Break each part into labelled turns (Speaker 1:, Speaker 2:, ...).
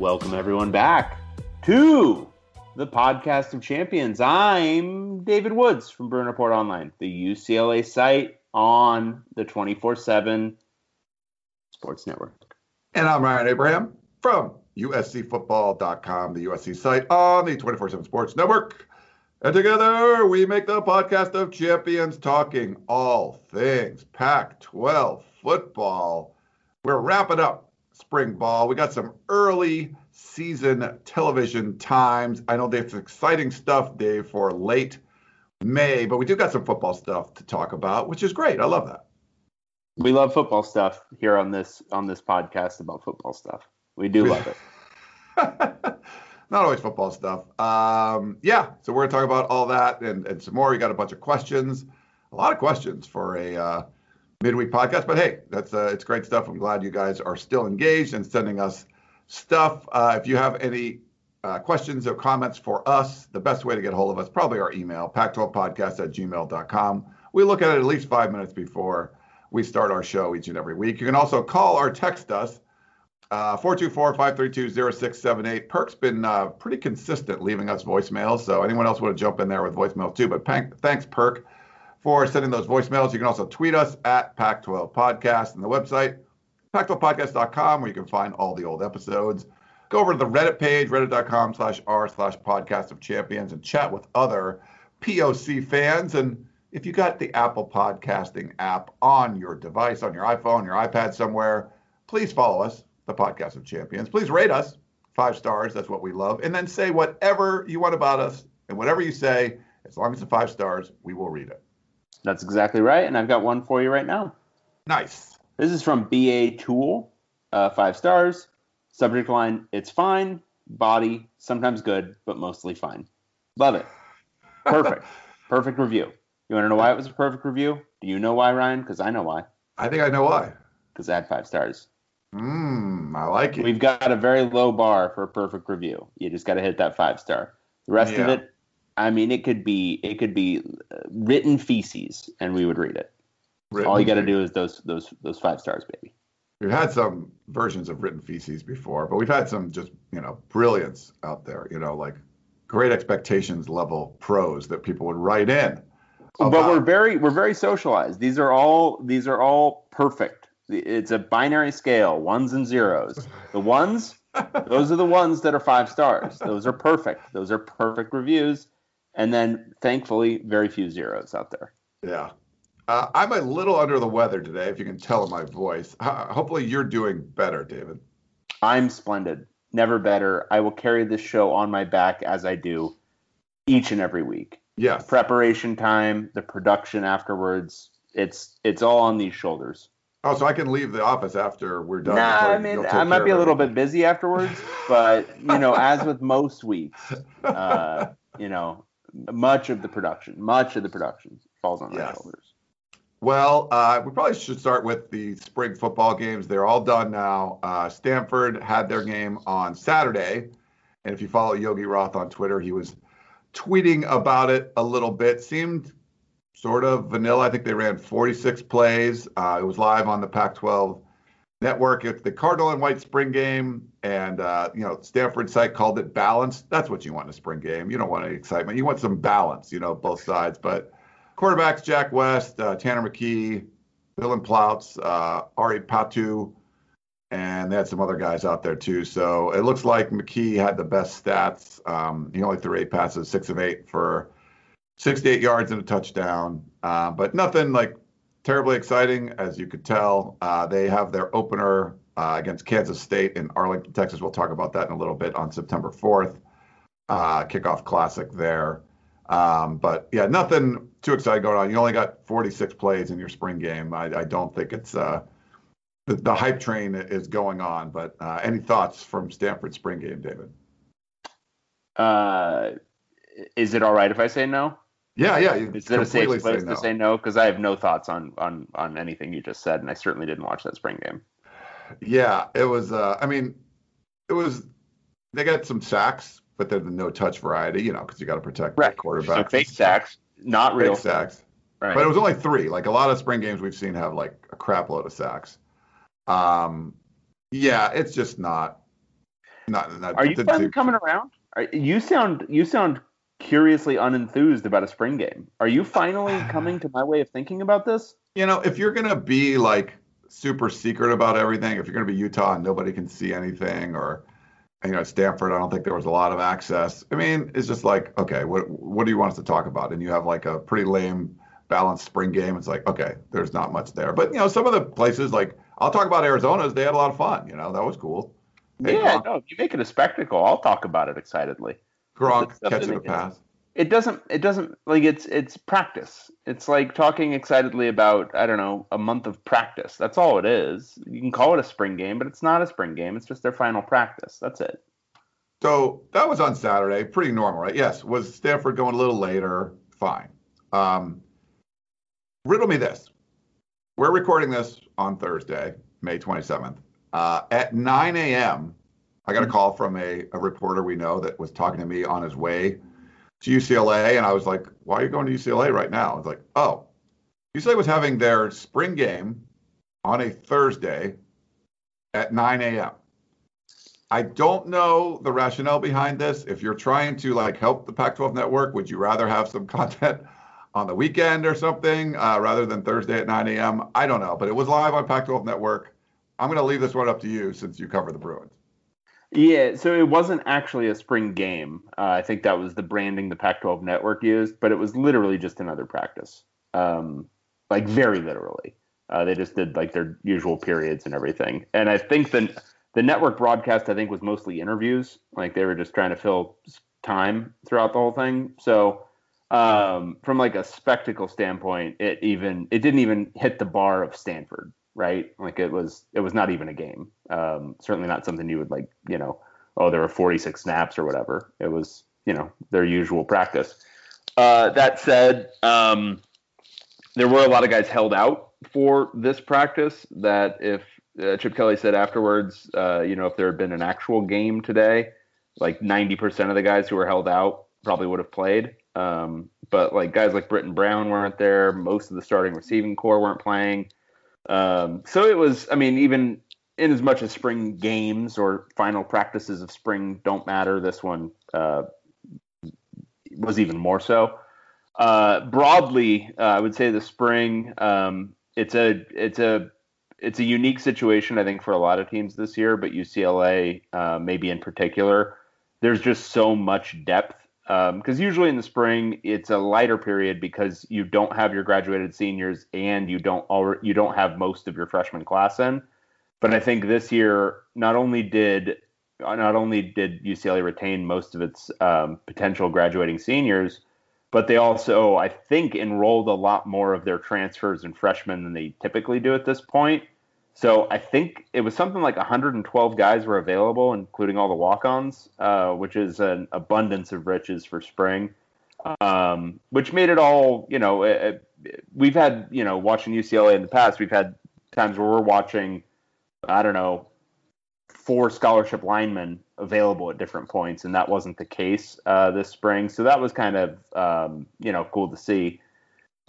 Speaker 1: Welcome, everyone, back to the podcast of champions. I'm David Woods from Bruin Report Online, the UCLA site on the 24 7 Sports Network.
Speaker 2: And I'm Ryan Abraham from USCFootball.com, the USC site on the 24 7 Sports Network. And together we make the podcast of champions talking all things Pac 12 football. We're wrapping up spring ball. We got some early season television times. I know there's exciting stuff, Dave, for late May, but we do got some football stuff to talk about, which is great. I love that.
Speaker 1: We love football stuff here on this on this podcast about football stuff. We do love it.
Speaker 2: Not always football stuff. Um, yeah, so we're gonna talk about all that and, and some more. We got a bunch of questions, a lot of questions for a uh, midweek podcast. But hey, that's uh, it's great stuff. I'm glad you guys are still engaged and sending us stuff. Uh, if you have any uh, questions or comments for us, the best way to get hold of us probably our email, pack12podcast at gmail.com. We look at it at least five minutes before we start our show each and every week. You can also call or text us. Uh, 424-532-0678. Perk's been uh, pretty consistent leaving us voicemails, so anyone else want to jump in there with voicemails too. But thanks, Perk, for sending those voicemails. You can also tweet us at Pac12 Podcast and the website, pac12podcast.com, where you can find all the old episodes. Go over to the Reddit page, reddit.com slash r slash podcast of champions, and chat with other POC fans. And if you got the Apple Podcasting app on your device, on your iPhone, your iPad somewhere, please follow us, the Podcast of Champions. Please rate us five stars. That's what we love. And then say whatever you want about us. And whatever you say, as long as it's five stars, we will read it.
Speaker 1: That's exactly right. And I've got one for you right now.
Speaker 2: Nice.
Speaker 1: This is from BA Tool, uh, five stars. Subject line: It's fine. Body sometimes good, but mostly fine. Love it. Perfect. perfect review. You want to know why it was a perfect review? Do you know why, Ryan? Because I know why.
Speaker 2: I think I know why.
Speaker 1: Because I had five stars.
Speaker 2: Mmm, I like it.
Speaker 1: We've got a very low bar for a perfect review. You just got to hit that five star. The rest of it, I mean, it could be it could be uh, written feces, and we would read it. All you got to do is those those those five stars, baby.
Speaker 2: We've had some versions of written feces before, but we've had some just, you know, brilliance out there, you know, like great expectations level prose that people would write in.
Speaker 1: but we're very we're very socialized. These are all these are all perfect. It's a binary scale, ones and zeros. The ones, those are the ones that are five stars. Those are perfect. Those are perfect reviews. And then thankfully, very few zeros out there.
Speaker 2: Yeah. Uh, I'm a little under the weather today, if you can tell in my voice. Ho- hopefully, you're doing better, David.
Speaker 1: I'm splendid. Never better. I will carry this show on my back as I do each and every week.
Speaker 2: Yes.
Speaker 1: Preparation time, the production afterwards. It's it's all on these shoulders.
Speaker 2: Oh, so I can leave the office after we're done.
Speaker 1: Nah, I mean, I might be a little bit busy afterwards, but you know, as with most weeks, uh, you know, much of the production, much of the production falls on my
Speaker 2: Yes.
Speaker 1: shoulders.
Speaker 2: Well, uh, we probably should start with the spring football games. They're all done now. Uh, Stanford had their game on Saturday. And if you follow Yogi Roth on Twitter, he was tweeting about it a little bit. Seemed sort of vanilla. I think they ran 46 plays. Uh, it was live on the Pac 12 network. It's the Cardinal and White spring game. And, uh, you know, Stanford site called it balanced. That's what you want in a spring game. You don't want any excitement. You want some balance, you know, both sides. But quarterbacks Jack West, uh, Tanner McKee, Dylan Plouts, uh, Ari Patu, and they had some other guys out there too. So it looks like McKee had the best stats. Um, he only threw eight passes, six of eight for 68 yards and a touchdown, uh, but nothing like terribly exciting, as you could tell. Uh, they have their opener uh, against Kansas State in Arlington, Texas. We'll talk about that in a little bit on September 4th. Uh, kickoff classic there. Um, but yeah, nothing too exciting going on. You only got 46 plays in your spring game. I, I don't think it's uh, the, the hype train is going on. But uh, any thoughts from Stanford spring game, David?
Speaker 1: Uh, is it all right if I say no?
Speaker 2: Yeah, yeah. You
Speaker 1: Is it a safe place
Speaker 2: say no.
Speaker 1: to say no? Because I have no thoughts on on on anything you just said, and I certainly didn't watch that spring game.
Speaker 2: Yeah, it was. Uh, I mean, it was. They got some sacks, but they're the no touch variety, you know, because you got to protect the quarterback.
Speaker 1: So fake sacks, not real
Speaker 2: sacks.
Speaker 1: Right.
Speaker 2: But it was only three. Like a lot of spring games we've seen have like a crap load of sacks. Um, yeah, it's just not. Not. not
Speaker 1: Are you finally coming around? Are, you sound you sound curiously unenthused about a spring game. Are you finally coming to my way of thinking about this?
Speaker 2: You know, if you're gonna be like super secret about everything, if you're gonna be Utah and nobody can see anything, or you know at Stanford, I don't think there was a lot of access. I mean, it's just like, okay, what what do you want us to talk about? And you have like a pretty lame balanced spring game. It's like, okay, there's not much there. But you know, some of the places like I'll talk about Arizona's, they had a lot of fun. You know, that was cool.
Speaker 1: Yeah, no, if you make it a spectacle, I'll talk about it excitedly.
Speaker 2: Gronk catching a pass.
Speaker 1: It doesn't it doesn't like it's it's practice. It's like talking excitedly about, I don't know, a month of practice. That's all it is. You can call it a spring game, but it's not a spring game. It's just their final practice. That's it.
Speaker 2: So that was on Saturday, pretty normal, right? Yes. Was Stanford going a little later? Fine. Um, riddle me this. We're recording this on Thursday, May 27th. Uh, at 9 a.m., I got a call from a, a reporter we know that was talking to me on his way to UCLA. And I was like, why are you going to UCLA right now? It's like, oh, UCLA was having their spring game on a Thursday at 9 a.m. I don't know the rationale behind this. If you're trying to like help the Pac-12 network, would you rather have some content on the weekend or something uh, rather than Thursday at 9 a.m.? I don't know, but it was live on Pac-12 network. I'm going to leave this one up to you since you cover the Bruins.
Speaker 1: Yeah, so it wasn't actually a spring game. Uh, I think that was the branding the Pac-12 network used, but it was literally just another practice, um, like very literally. Uh, they just did like their usual periods and everything. And I think the the network broadcast, I think, was mostly interviews. Like they were just trying to fill time throughout the whole thing. So um, from like a spectacle standpoint, it even it didn't even hit the bar of Stanford, right? Like it was it was not even a game. Um, certainly not something you would like, you know, oh there were 46 snaps or whatever. It was you know their usual practice. Uh, that said, um, there were a lot of guys held out for this practice. That if uh, Chip Kelly said afterwards, uh, you know, if there had been an actual game today, like 90% of the guys who were held out probably would have played. Um, but like guys like Brittain Brown weren't there. Most of the starting receiving corps weren't playing. Um, so it was, I mean, even in as much as spring games or final practices of spring don't matter, this one uh, was even more so. Uh, broadly, uh, I would say the spring. Um, it's a it's a it's a unique situation, I think, for a lot of teams this year, but UCLA uh, maybe in particular. There's just so much depth because usually in the spring it's a lighter period because you don't have your graduated seniors and you don't you don't have most of your freshman class in. But I think this year not only did not only did UCLA retain most of its um, potential graduating seniors, but they also, I think, enrolled a lot more of their transfers and freshmen than they typically do at this point. So I think it was something like 112 guys were available, including all the walk-ons, uh, which is an abundance of riches for spring. Um, which made it all, you know, it, it- we've had, you know, watching UCLA in the past, we've had times where we're watching, I don't know, four scholarship linemen available at different points, and that wasn't the case uh, this spring. So that was kind of um, you know cool to see.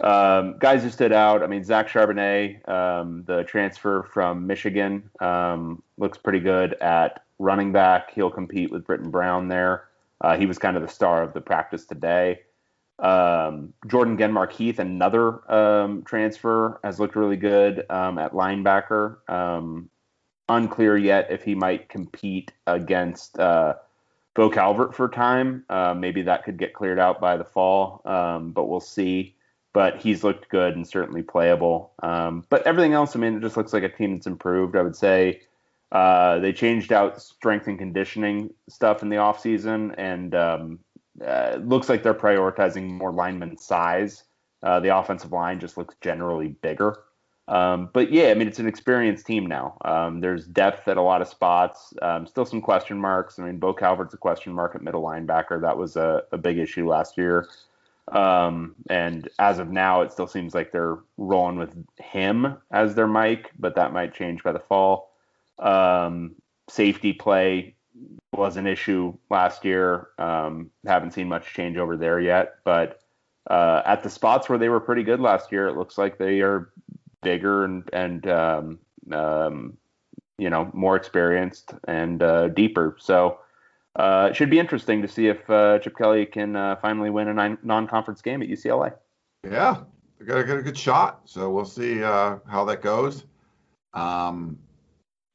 Speaker 1: Um, guys who stood out. I mean, Zach Charbonnet, um, the transfer from Michigan, um, looks pretty good at running back. He'll compete with Brittain Brown there. Uh, he was kind of the star of the practice today. Um, Jordan Genmark Heath, another um, transfer, has looked really good um, at linebacker. Unclear yet if he might compete against uh, Bo Calvert for time. Uh, maybe that could get cleared out by the fall, um, but we'll see. But he's looked good and certainly playable. Um, but everything else, I mean, it just looks like a team that's improved. I would say uh, they changed out strength and conditioning stuff in the offseason, and um, uh, looks like they're prioritizing more lineman size. Uh, the offensive line just looks generally bigger. Um, but yeah, I mean, it's an experienced team now. Um, there's depth at a lot of spots. Um, still some question marks. I mean, Bo Calvert's a question mark at middle linebacker. That was a, a big issue last year. Um, and as of now, it still seems like they're rolling with him as their mic, but that might change by the fall. Um, safety play was an issue last year. Um, haven't seen much change over there yet, but uh, at the spots where they were pretty good last year, it looks like they are bigger and and um, um, you know more experienced and uh, deeper. So uh, it should be interesting to see if uh, Chip Kelly can uh, finally win a non-conference game at UCLA.
Speaker 2: Yeah, they got, got a good shot. So we'll see uh, how that goes. Um,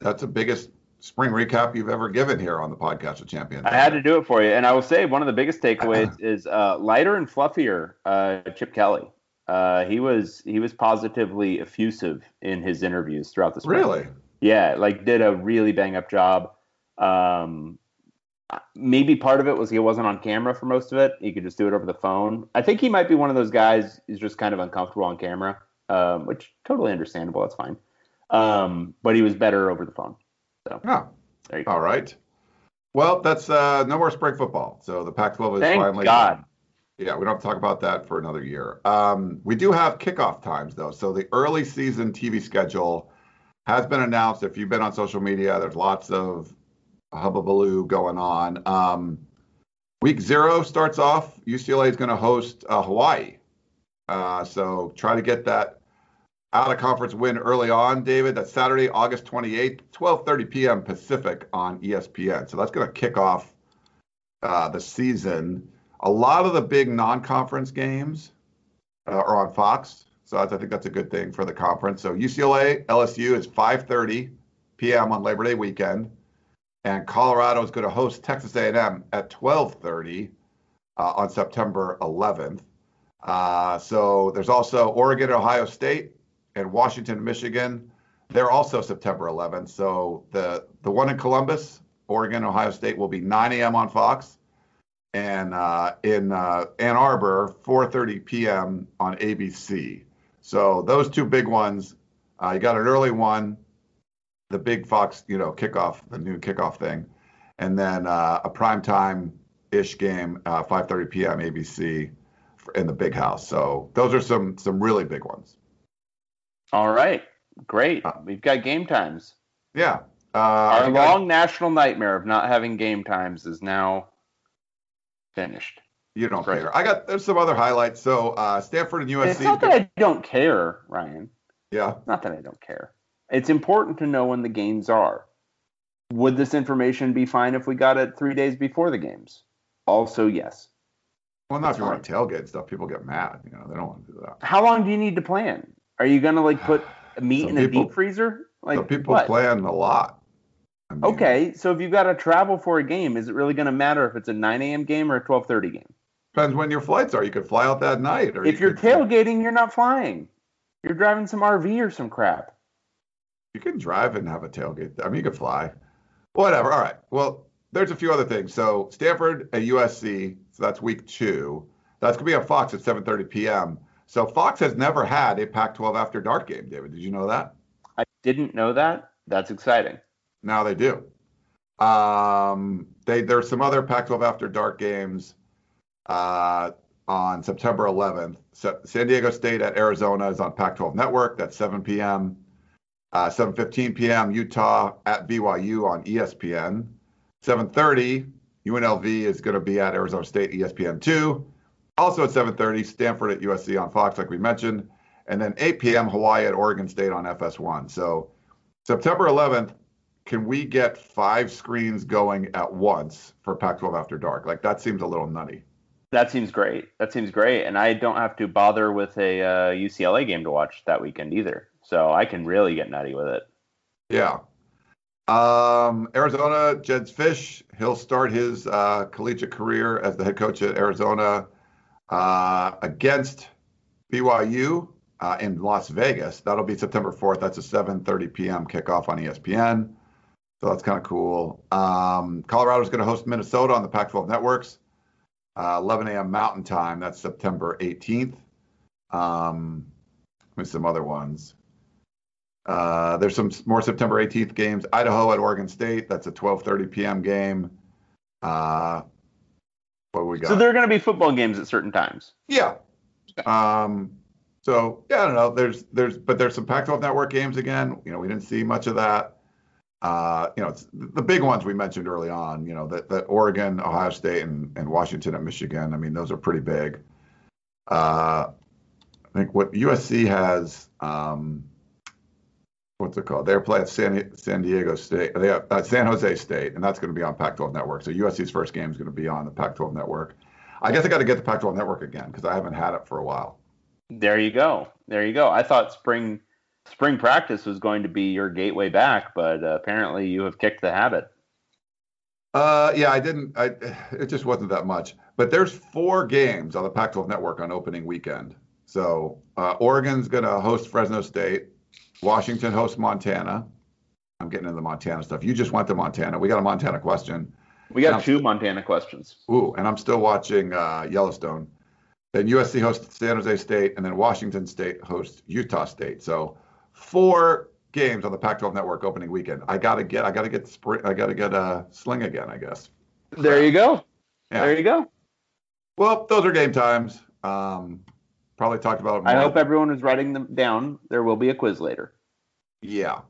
Speaker 2: that's the biggest spring recap you've ever given here on the podcast of Champions.
Speaker 1: I had to do it for you, and I will say one of the biggest takeaways is uh, lighter and fluffier Chip Kelly. Uh, he was he was positively effusive in his interviews throughout the spring.
Speaker 2: Really?
Speaker 1: Yeah, like did a really bang up job. Um, maybe part of it was he wasn't on camera for most of it. He could just do it over the phone. I think he might be one of those guys who's just kind of uncomfortable on camera, um, which totally understandable. That's fine. Um, but he was better over the phone. So
Speaker 2: oh, all right. Well, that's uh, no more spring football. So the Pac-12 is
Speaker 1: Thank
Speaker 2: finally
Speaker 1: God.
Speaker 2: Yeah, we don't have to talk about that for another year. Um, we do have kickoff times though. So the early season TV schedule has been announced. If you've been on social media, there's lots of hubbubaloo going on. Um, week zero starts off. UCLA is going to host uh, Hawaii. Uh, so try to get that out of conference win early on, David. That's Saturday, August 28th, 12:30 p.m. Pacific on ESPN. So that's going to kick off uh, the season a lot of the big non-conference games uh, are on Fox, so I think that's a good thing for the conference. So UCLA, LSU is 5:30 p.m. on Labor Day weekend, and Colorado is going to host Texas A&M at 12:30 uh, on September 11th. Uh, so there's also Oregon, Ohio State, and Washington, Michigan. They're also September 11th. So the the one in Columbus, Oregon, Ohio State will be 9 a.m. on Fox and uh, in uh, Ann Arbor, 4:30 p.m. on ABC. So those two big ones. Uh, you got an early one, the big Fox, you know, kickoff, the new kickoff thing, and then uh, a prime time ish game, 5:30 uh, p.m. ABC in the big house. So those are some some really big ones.
Speaker 1: All right, great. Uh, We've got game times.
Speaker 2: Yeah.
Speaker 1: Our long national nightmare of not having game times is now finished.
Speaker 2: You don't care. I got there's some other highlights. So uh, Stanford and USC.
Speaker 1: It's not that I don't care, Ryan.
Speaker 2: Yeah.
Speaker 1: Not that I don't care. It's important to know when the games are. Would this information be fine if we got it three days before the games? Also, yes.
Speaker 2: Well, not if you want to tailgate stuff. People get mad. You know, they don't want to do that.
Speaker 1: How long do you need to plan? Are you gonna like put meat in people, a deep freezer? Like
Speaker 2: people
Speaker 1: what?
Speaker 2: plan a lot.
Speaker 1: I mean, okay, so if you've got to travel for a game, is it really going to matter if it's a 9 a.m. game or a 12:30 game?
Speaker 2: Depends when your flights are. You could fly out that night. Or
Speaker 1: if
Speaker 2: you
Speaker 1: are tailgating, you're not flying. You're driving some RV or some crap.
Speaker 2: You can drive and have a tailgate. I mean, you could fly. Whatever. All right. Well, there's a few other things. So Stanford at USC. So that's week two. That's gonna be on Fox at 7:30 p.m. So Fox has never had a Pac-12 after dark game. David, did you know that?
Speaker 1: I didn't know that. That's exciting.
Speaker 2: Now they do. Um, they there's some other Pac-12 After Dark games uh, on September 11th. So San Diego State at Arizona is on Pac-12 Network. That's 7 p.m. Uh, 7:15 p.m. Utah at BYU on ESPN. 7:30 UNLV is going to be at Arizona State ESPN two. Also at 7:30 Stanford at USC on Fox, like we mentioned, and then 8 p.m. Hawaii at Oregon State on FS1. So September 11th, can we get five screens going at once for Pac-12 After Dark? Like that seems a little nutty.
Speaker 1: That seems great. That seems great, and I don't have to bother with a uh, UCLA game to watch that weekend either, so I can really get nutty with it.
Speaker 2: Yeah. Um, Arizona, Jedd Fisch. he'll start his uh, collegiate career as the head coach at Arizona uh, against BYU uh, in Las Vegas. That'll be September 4th. That's a 7:30 p.m. kickoff on ESPN. So that's kind of cool. Um, Colorado's going to host Minnesota on the Pac-12 networks. uh, 11 a.m. Mountain Time. That's September 18th. Um, with some other ones. Uh, there's some more September 18th games. Idaho at Oregon State. That's a 12:30 p.m. game. Uh, what we got?
Speaker 1: So there are going to be football games at certain times.
Speaker 2: Yeah. Um, so yeah, I don't know. There's there's but there's some Pac-12 Network games again. You know, we didn't see much of that. Uh, you know, it's the big ones we mentioned early on. You know, that that Oregon, Ohio State, and and Washington at Michigan. I mean, those are pretty big. Uh, I think what USC has. Um, what's it called? They're playing San San Diego State. They have uh, San Jose State, and that's going to be on Pac-12 Network. So USC's first game is going to be on the Pac-12 Network. I guess I got to get the Pac-12 Network again because I haven't had it for a while.
Speaker 1: There you go. There you go. I thought spring spring practice was going to be your gateway back, but uh, apparently you have kicked the habit.
Speaker 2: Uh, yeah, I didn't. I it just wasn't that much. But there's four games on the Pac-12 Network on opening weekend. So uh, Oregon's going to host Fresno State. Washington hosts Montana. I'm getting into the Montana stuff. You just went to Montana. We got a Montana question.
Speaker 1: We got two Montana questions.
Speaker 2: Ooh, and I'm still watching uh, Yellowstone. Then USC hosts San Jose State, and then Washington State hosts Utah State. So four games on the Pac-12 Network opening weekend. I gotta get, I gotta get spring, I gotta get a uh, sling again, I guess.
Speaker 1: There you go.
Speaker 2: Yeah.
Speaker 1: There you go.
Speaker 2: Well, those are game times. Um, probably talked about. It.
Speaker 1: I hope everyone is writing them down. There will be a quiz later.
Speaker 2: Yeah.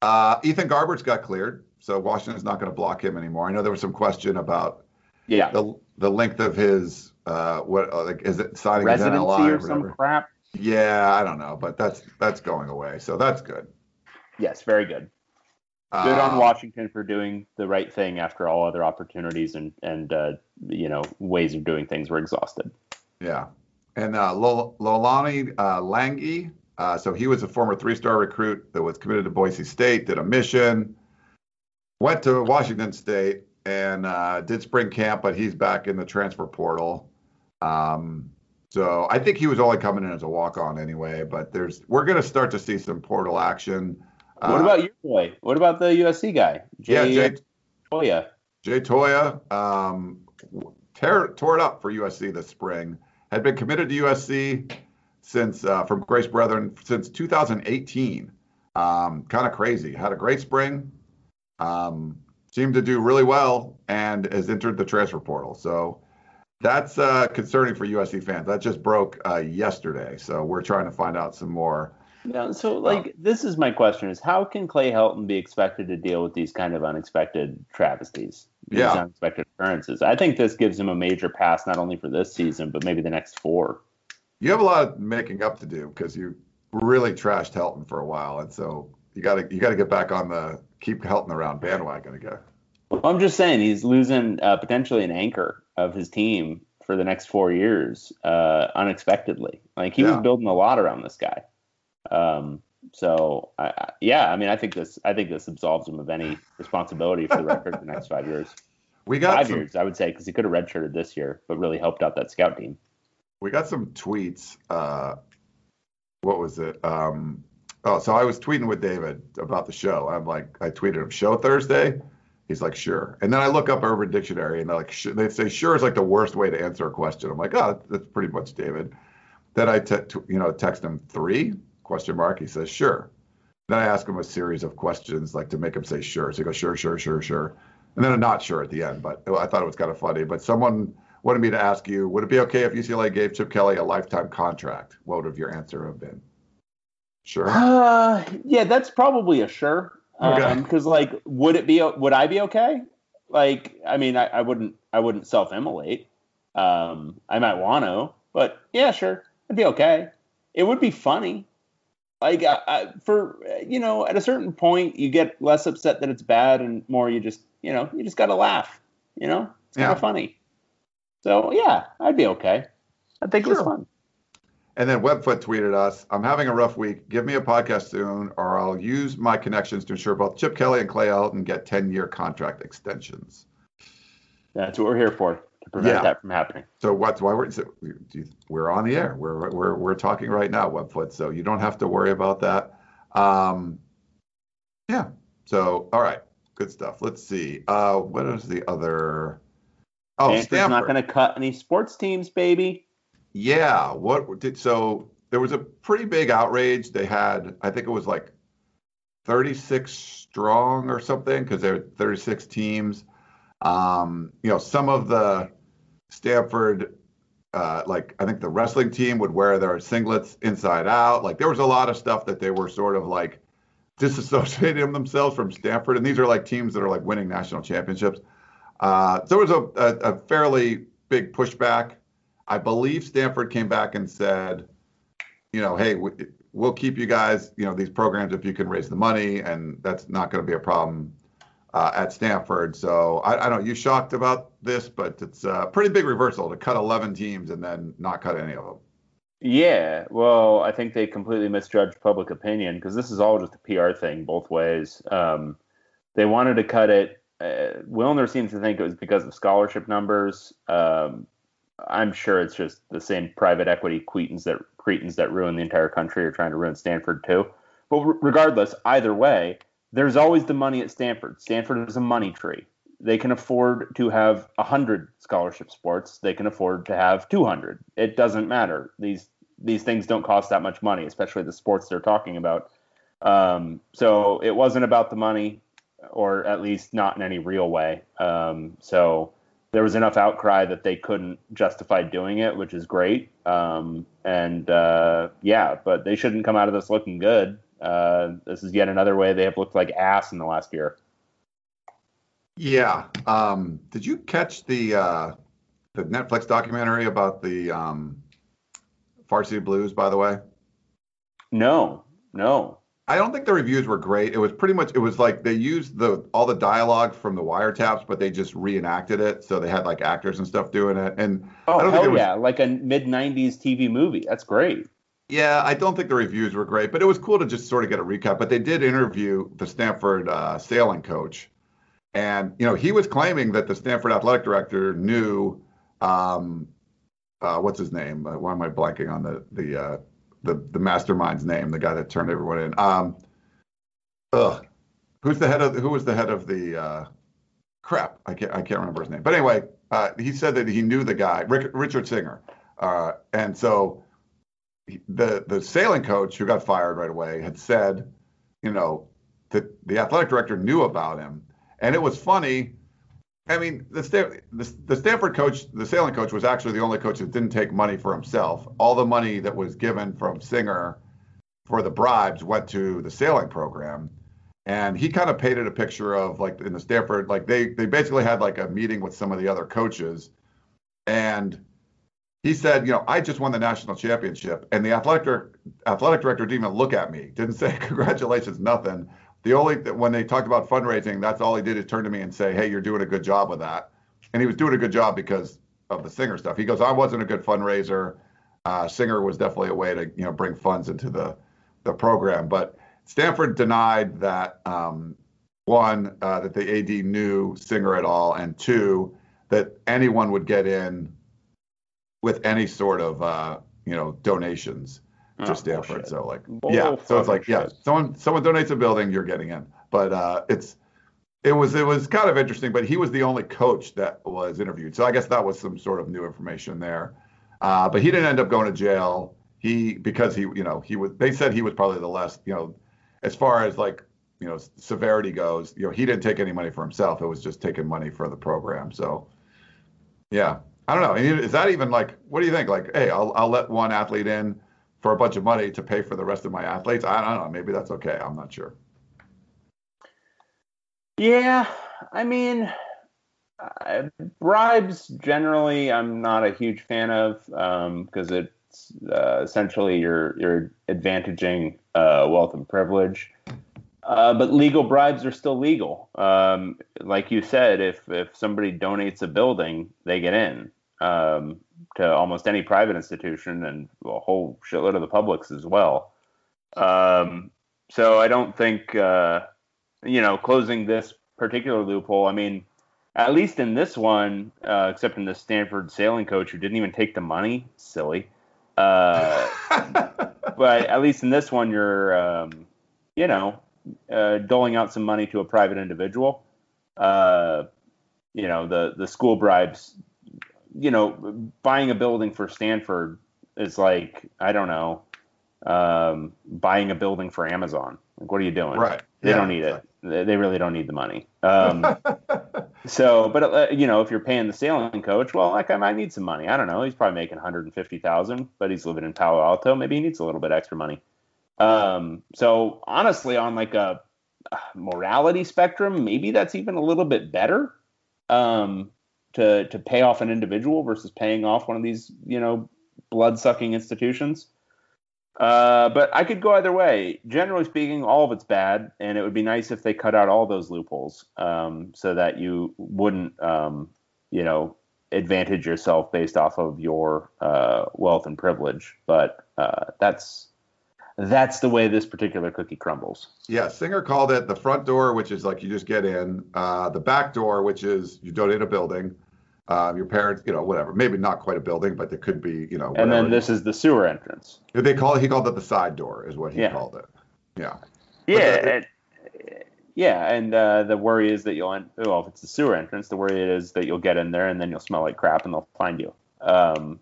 Speaker 2: Uh, Ethan Garbers got cleared, so Washington's not going to block him anymore. I know there was some question about
Speaker 1: Yeah.
Speaker 2: the the length of his uh, what uh, like is it signing his
Speaker 1: Residency
Speaker 2: NLI
Speaker 1: or
Speaker 2: or
Speaker 1: some crap.
Speaker 2: Yeah, I don't know, but that's that's going away, so that's good.
Speaker 1: Yes, very good. Good on
Speaker 2: Um,
Speaker 1: Washington for doing the right thing after all other opportunities and and uh, you know ways of doing things were exhausted.
Speaker 2: Yeah. And uh, Lolani uh, Langi, uh, so he was a former three star recruit that was committed to Boise State, did a mission, went to Washington State, and uh, did spring camp, but he's back in the transfer portal. Um, so I think he was only coming in as a walk on anyway, but there's we're going to start to see some portal action.
Speaker 1: what
Speaker 2: Uh,
Speaker 1: about your boy? What about the USC guy?
Speaker 2: yeah,
Speaker 1: Jay,
Speaker 2: Jay,
Speaker 1: Toia.
Speaker 2: Jay Toia um, tear, tore it up for USC this spring. Had been committed to USC since uh, from Grace Brethren since 2018. Um, kind of crazy. Had a great spring. Um, seemed to do really well and has entered the transfer portal. So that's uh, concerning for USC fans. That just broke uh, yesterday. So we're trying to find out some more.
Speaker 1: Yeah, so like this is my question: is how can Clay Helton be expected to deal with these kind of unexpected travesties, these
Speaker 2: Yeah.
Speaker 1: unexpected occurrences? I think this gives him a major pass not only for this season but maybe the next four.
Speaker 2: You have a lot of making up to do because you really trashed Helton for a while, and so you got to you got to get back on the keep Helton around bandwagon again.
Speaker 1: Well, I'm just saying he's losing uh, potentially an anchor of his team for the next four years uh, unexpectedly. Like he
Speaker 2: Yeah.
Speaker 1: was building a lot around this guy. Um, so I, I, yeah, I mean, I think this I think this absolves him of any responsibility for the record the next five years.
Speaker 2: We got
Speaker 1: Five
Speaker 2: some,
Speaker 1: years, I would say, because he could have redshirted this year, but really helped out that scout team.
Speaker 2: we got some tweets. Uh, what was it? Um, oh, so I was tweeting with David about the show. I'm like, I tweeted him, show Thursday. He's like, sure. And then I look up Urban Dictionary, and they're like, they say sure is like the worst way to answer a question. I'm like, oh, that's pretty much David. Then I, te- t- you know, text him three question mark. He says sure. Then I ask him a series of questions like to make him say sure. So he goes sure, sure, sure, sure, and then a not sure at the end. But I thought it was kind of funny. But someone wanted me to ask you, would it be okay if UCLA gave Chip Kelly a lifetime contract? What would have your answer have been? Sure.
Speaker 1: Uh, yeah, that's probably a sure.
Speaker 2: Okay.
Speaker 1: Because like, would it be? Would I be okay? Like, I mean, I, I wouldn't. I wouldn't self-immolate. Um, I might want to, but yeah, sure, it'd be okay. It would be funny. Like, I, I, for you know, at a certain point, you get less upset that it's bad, and more you just, you know, you just got to laugh. You know, it's kind
Speaker 2: Yeah.
Speaker 1: of funny. So yeah, I'd be okay. I think it was fun.
Speaker 2: And then Webfoot tweeted us, I'm having a rough week. Give me a podcast soon, or I'll use my connections to ensure both Chip Kelly and Clay Helton get 10 year contract extensions.
Speaker 1: That's what we're here for to prevent
Speaker 2: Yeah.
Speaker 1: that from happening.
Speaker 2: So what's why we're so we're on the air. We're we're we're talking right now, Webfoot. So you don't have to worry about that. Um, yeah. So all right, good stuff. Let's see. Uh, what is the other? Oh,
Speaker 1: Stanford's
Speaker 2: Stanford.
Speaker 1: not going to cut any sports teams, baby.
Speaker 2: Yeah. What did so? There was a pretty big outrage. They had, I think it was like 36 strong or something because there were 36 teams. Um, you know, some of the Stanford, uh, like I think the wrestling team would wear their singlets inside out. Like there was a lot of stuff that they were sort of like disassociating themselves from Stanford. And these are like teams that are like winning national championships. Uh, so there was a, a, a fairly big pushback. I believe Stanford came back and said, you know, hey, we, we'll keep you guys, you know, these programs if you can raise the money, and that's not going to be a problem uh, at Stanford. So I, I don't you shocked about this, but it's a pretty big reversal to cut 11 teams and then not cut any of them.
Speaker 1: Yeah, well, I think they completely misjudged public opinion because this is all just a PR thing both ways. Um, they wanted to cut it. Uh, Wilner seems to think it was because of scholarship numbers. Um, I'm sure it's just the same private equity cretins that cretins that ruin the entire country are trying to ruin Stanford too. But regardless, either way, there's always the money at Stanford. Stanford is a money tree. They can afford to have 100 scholarship sports. They can afford to have 200. It doesn't matter. These these things don't cost that much money, especially the sports they're talking about. Um, so it wasn't about the money, or at least not in any real way. Um, so there was enough outcry that they couldn't justify doing it, which is great. Um, and uh, yeah, but they shouldn't come out of this looking good. Uh, this is yet another way they have looked like ass in the last year.
Speaker 2: Yeah. Um, did you catch the uh, the Netflix documentary about the um, Varsity Blues? By the way,
Speaker 1: No, no.
Speaker 2: I don't think the reviews were great. It was pretty much it was like they used the all the dialogue from the wiretaps, but they just reenacted it. So they had like actors and stuff doing it. And
Speaker 1: Oh
Speaker 2: I don't think
Speaker 1: hell
Speaker 2: it was-
Speaker 1: yeah! Like a mid '90s TV movie. That's great.
Speaker 2: Yeah, I don't think the reviews were great, but it was cool to just sort of get a recap. But they did interview the Stanford uh, sailing coach, and you know he was claiming that the Stanford athletic director knew, um, uh, what's his name? Uh, why am I blanking on the the uh, the the mastermind's name? The guy that turned everyone in. Um, ugh, who's the head of who was the head of the uh, crap? I can't I can't remember his name. But anyway, uh, he said that he knew the guy, Rick, Richard Singer, uh, and so the the sailing coach who got fired right away had said, you know, that the athletic director knew about him, and it was funny. I mean, the, the the Stanford coach, the sailing coach, was actually the only coach that didn't take money for himself. All the money that was given from Singer for the bribes went to the sailing program, and he kind of painted a picture of like in the Stanford, like they they basically had like a meeting with some of the other coaches, and he said, you know, I just won the national championship, and the athletic athletic director didn't even look at me, didn't say congratulations, nothing. The only when they talked about fundraising, that's all he did is turn to me and say, hey, you're doing a good job with that, and he was doing a good job because of the Singer stuff. He goes, I wasn't a good fundraiser. Uh, Singer was definitely a way to you know bring funds into the the program, but Stanford denied that um, one uh, that the AD knew Singer at all, and two that anyone would get in with any sort of uh, you know donations to
Speaker 1: Oh,
Speaker 2: Stanford.
Speaker 1: bullshit.
Speaker 2: So like
Speaker 1: Bull
Speaker 2: yeah, so it's like
Speaker 1: fucking
Speaker 2: yeah, someone someone donates a building, you're getting in. But uh, it's it was it was kind of interesting. But he was the only coach that was interviewed, so I guess that was some sort of new information there. Uh, but he didn't end up going to jail. He because he you know he was they said he was probably the less you know as far as like you know severity goes you know he didn't take any money for himself it was just taking money for the program so yeah i don't know. Is that even like what do you think? Like hey i'll, I'll let one athlete in for a bunch of money to pay for the rest of my athletes? I don't know. Maybe that's okay. I'm not sure.
Speaker 1: Yeah, I mean, uh, bribes generally, I'm not a huge fan of because it's uh, essentially you're you're advantaging uh, wealth and privilege. Uh, but legal bribes are still legal. Um, like you said, if if somebody donates a building, they get in um, to almost any private institution and a whole shitload of the publics as well. Um, so I don't think uh, you know closing this particular loophole. I mean, at least in this one, uh, except in the Stanford sailing coach who didn't even take the money, silly. Uh, but at least in this one, you're um, you know uh, doling out some money to a private individual. Uh, you know the the school bribes you know, buying a building for Stanford is like I don't know, um, buying a building for Amazon. Like, what are you doing?
Speaker 2: Right.
Speaker 1: They
Speaker 2: Yeah,
Speaker 1: don't need it. They really don't need the money. Um, so, but uh, you know, if you're paying the sailing coach, well, that guy might need some money. I don't know. He's probably making 150,000, but he's living in Palo Alto. Maybe he needs a little bit extra money. Um, so honestly, on like a uh, morality spectrum, maybe that's even a little bit better um, to to pay off an individual versus paying off one of these, you know, blood sucking institutions. Uh, but I could go either way. Generally speaking, all of it's bad, and it would be nice if they cut out all those loopholes, um, so that you wouldn't, um, you know, advantage yourself based off of your uh, wealth and privilege. But uh, that's that's the way this particular cookie crumbles.
Speaker 2: Yeah, Singer called it the front door, which is like you just get in. Uh, the back door, which is you donate a building. Um, your parents, you know, whatever. Maybe not quite a building, but there could be, you know.
Speaker 1: And then this is the sewer entrance.
Speaker 2: They call it. He called it the side door, is what he
Speaker 1: Yeah.
Speaker 2: called it. Yeah.
Speaker 1: Yeah, and, yeah, and uh, the worry is that you'll end. Well, if it's the sewer entrance, the worry is that you'll get in there and then you'll smell like crap and they'll find you. Um,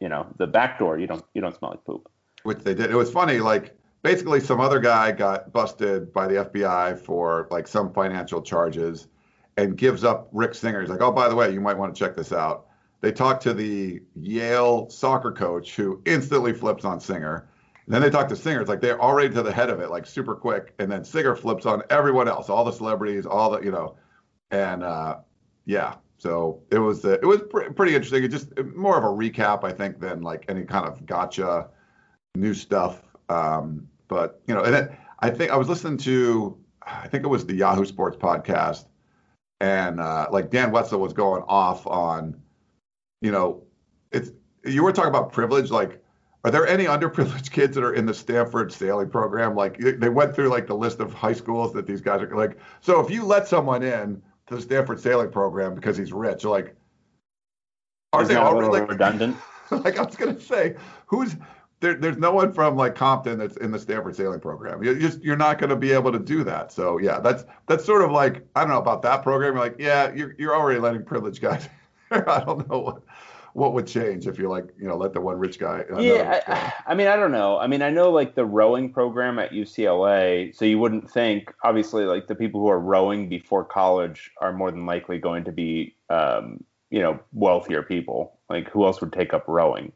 Speaker 1: you know, the back door, you don't you don't smell like poop.
Speaker 2: Which they did. It was funny, like basically some other guy got busted by the FBI for like some financial charges and gives up Rick Singer. He's like, oh, by the way, you might want to check this out. They talk to the Yale soccer coach who instantly flips on Singer. And then they talk to Singer. It's like they're already to the head of it, like super quick. And then Singer flips on everyone else, all the celebrities, all the, you know, and uh, yeah. So it was uh, it was pre- pretty interesting. It just more of a recap, I think, than like any kind of gotcha new stuff. Um, but you know, and then I think I was listening to, I think it was the Yahoo Sports podcast, and uh, like Dan Wetzel was going off on, you know, it's you were talking about privilege. Like, are there any underprivileged kids that are in the Stanford sailing program? Like, they went through like the list of high schools that these guys are like. So if you let someone in to the Stanford sailing program because he's rich, like, are
Speaker 1: Isn't
Speaker 2: they
Speaker 1: that a
Speaker 2: already like
Speaker 1: redundant?
Speaker 2: like I was gonna say, who's there, there's no one from like Compton that's in the Stanford sailing program. You just you're not gonna be able to do that. So yeah, that's that's sort of like I don't know about that program. You're like, yeah, you're you're already letting privileged guys. I don't know what what would change if you like you know let the one rich guy.
Speaker 1: Yeah,
Speaker 2: guy.
Speaker 1: I, I mean, I don't know. I mean, I know like the rowing program at UCLA. So you wouldn't think, obviously, like the people who are rowing before college are more than likely going to be, um, you know, wealthier people. Like who else would take up rowing?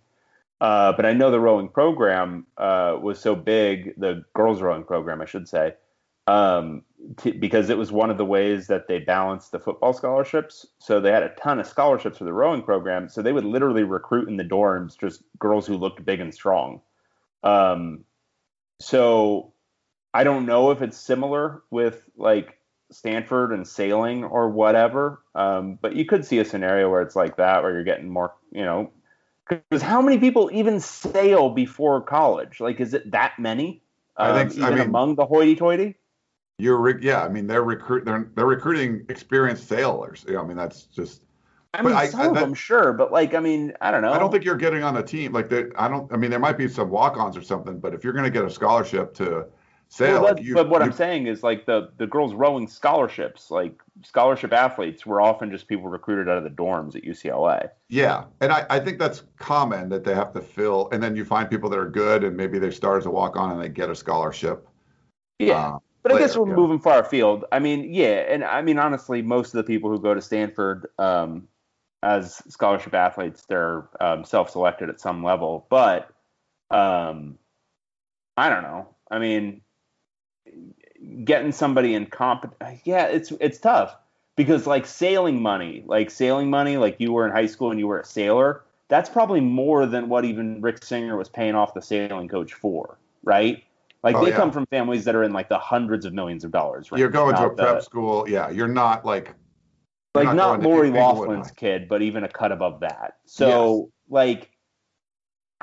Speaker 1: Uh, but I know the rowing program uh, was so big, the girls rowing program, I should say, um, t- because it was one of the ways that they balanced the football scholarships. So they had a ton of scholarships for the rowing program. So they would literally recruit in the dorms just girls who looked big and strong. Um, so I don't know if it's similar with like Stanford and sailing or whatever, um, but you could see a scenario where it's like that, where you're getting more, you know, because how many people even sail before college? Like, is it that many?
Speaker 2: I
Speaker 1: Um,
Speaker 2: think- I
Speaker 1: even
Speaker 2: mean-
Speaker 1: among the hoity-toity.
Speaker 2: You're re- yeah. I mean they're recruit they're they're recruiting experienced sailors. Yeah, I mean that's just.
Speaker 1: I mean,
Speaker 2: I-
Speaker 1: some
Speaker 2: I-
Speaker 1: of
Speaker 2: that-
Speaker 1: them, sure, but like, I mean, I don't know.
Speaker 2: I don't think you're getting on a team like that. I don't. I mean, there might be some walk-ons or something, but if you're going to get a scholarship to sail,
Speaker 1: Well, that-
Speaker 2: you,
Speaker 1: but what
Speaker 2: you-
Speaker 1: I'm saying is like the the girls rowing scholarships, like scholarship athletes, were often just people recruited out of the dorms at UCLA.
Speaker 2: yeah, and I, I think that's common that they have to fill, and then you find people that are good, and maybe they start as a walk-on and they get a scholarship.
Speaker 1: Yeah,
Speaker 2: uh,
Speaker 1: but I guess we're
Speaker 2: yeah.
Speaker 1: moving far afield. I mean, yeah, and I mean honestly, most of the people who go to Stanford um, as scholarship athletes, they're um, self-selected at some level. But um, I don't know. I mean, getting somebody in comp, yeah, it's it's tough because like sailing money, like sailing money, like you were in high school and you were a sailor. That's probably more than what even Rick Singer was paying off the sailing coach for, right? Like
Speaker 2: Oh,
Speaker 1: they
Speaker 2: yeah.
Speaker 1: come from families that are in like the hundreds of millions of dollars. Right?
Speaker 2: You're going to a
Speaker 1: Not the-
Speaker 2: prep school, yeah. You're not like you're
Speaker 1: like not
Speaker 2: to
Speaker 1: Lori
Speaker 2: Loughlin's
Speaker 1: kid, but even a cut above that. So like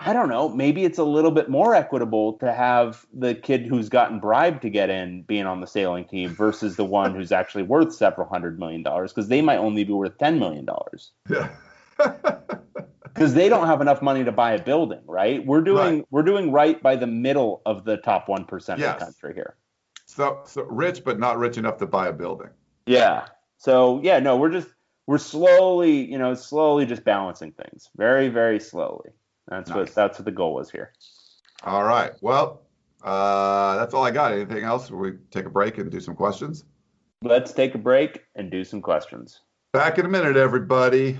Speaker 1: I don't know, maybe it's a little bit more equitable to have the kid who's gotten bribed to get in being on the sailing team versus the one who's actually worth several hundred million dollars because they might only be worth ten million dollars
Speaker 2: Yeah.
Speaker 1: because they don't have enough money to buy a building, right? We're doing
Speaker 2: Right.
Speaker 1: we're doing right by the middle of the top one percent of the country here.
Speaker 2: so so rich, but not rich enough to buy a building.
Speaker 1: Yeah. So yeah, no, we're just we're slowly, you know, slowly just balancing things, very, very slowly. That's
Speaker 2: Nice.
Speaker 1: what that's what the goal was here.
Speaker 2: All right. Well, uh, that's all I got. Anything else? We take a break and do some questions.
Speaker 1: Let's take a break and do some questions.
Speaker 2: Back in a minute, everybody.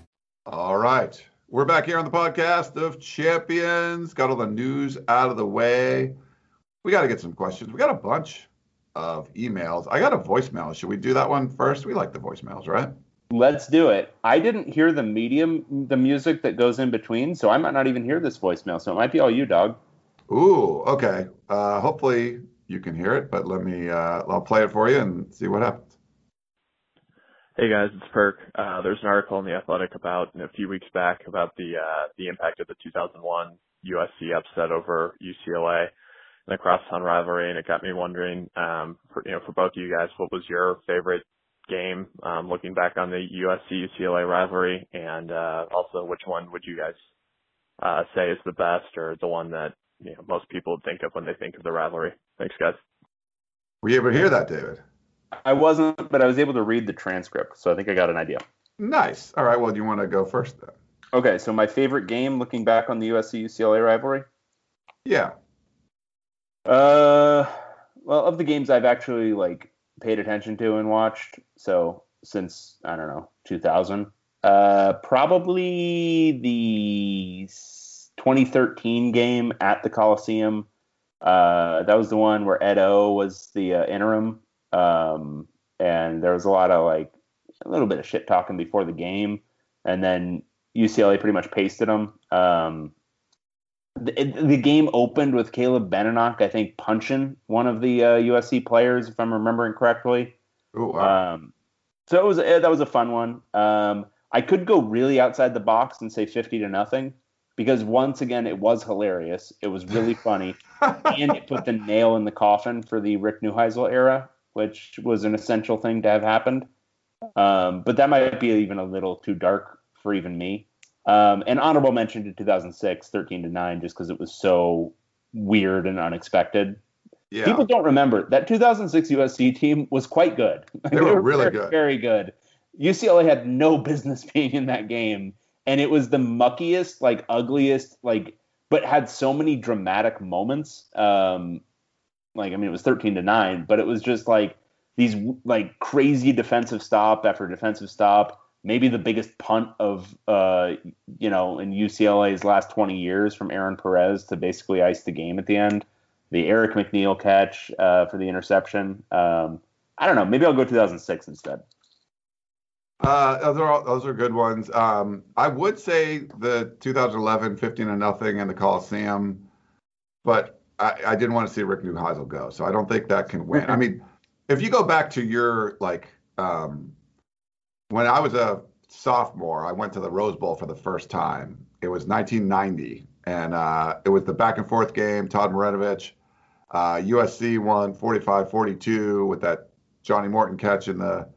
Speaker 2: All right. We're back here on the podcast of champions. Got all the news out of the way. We got to get some questions. We got a bunch of emails. I got a voicemail. Should we do that one first? We like the voicemails, right?
Speaker 1: Let's do it. I didn't hear the medium, the music that goes in between, so I might not even hear this voicemail. So it might be all you, dog.
Speaker 2: Ooh, okay. Uh, hopefully you can hear it, but let me, uh, I'll play it for you and see what happens.
Speaker 3: Hey guys, it's Perk. Uh, there's an article in the Athletic about a few weeks back about the uh, the impact of the 2001 USC upset over UCLA and the crosstown rivalry, and it got me wondering, um, for, you know, for both of you guys, what was your favorite game um, looking back on the USC UCLA rivalry, and uh, also which one would you guys uh, say is the best or the one that you know most people think of when they think of the rivalry? Thanks, guys.
Speaker 2: Were you able to hear that, David?
Speaker 1: I wasn't, but I was able to read the transcript, so I think I got an idea.
Speaker 2: Nice. All right. Well, do you want to go first then?
Speaker 1: Okay, so my favorite game, looking back on the USC UCLA rivalry.
Speaker 2: Yeah.
Speaker 1: Uh, well, of the games I've actually like paid attention to and watched, so since I don't know 2000, uh, probably the 2013 game at the Coliseum. Uh, that was the one where Ed O was the uh, interim, um, and there was a lot of like a little bit of shit talking before the game, and then UCLA pretty much pasted them. Um, the, the game opened with Caleb Benenoch, I think, punching one of the uh, USC players, if I'm remembering correctly.
Speaker 2: Ooh, wow.
Speaker 1: Um, so it was eh, that was a fun one. Um, I could go really outside the box and say 50 to nothing because once again it was hilarious. It was really funny, and it put the nail in the coffin for the Rick Neuheisel era, which was an essential thing to have happened. Um, but that might be even a little too dark for even me. Um, and honorable mention to 2006, 13 to 9, just because it was so weird and unexpected.
Speaker 2: yeah.
Speaker 1: People don't remember that 2006 USC team was quite good.
Speaker 2: They were really
Speaker 1: very,
Speaker 2: good.
Speaker 1: Very good. UCLA had no business being in that game, and it was the muckiest, like ugliest, like, but had so many dramatic moments. Um, like I mean, it was 13 to nine, but it was just like these like crazy defensive stop after defensive stop. Maybe the biggest punt of uh, you know in UCLA's last 20 years from Aaron Perez to basically ice the game at the end. The Eric McNeal catch uh, for the interception. Um, I don't know. Maybe I'll go 2006 instead.
Speaker 2: Uh, those are all, those are good ones. Um, I would say the 2011 15 to nothing in the Coliseum, but I, I didn't want to see Rick Neuheisel go, so I don't think that can win. I mean, if you go back to your like um, when I was a sophomore, I went to the Rose Bowl for the first time. It was 1990, and uh, it was the back and forth game. Todd Marinovich, uh, USC won 45-42 with that Johnnie Morton catch in the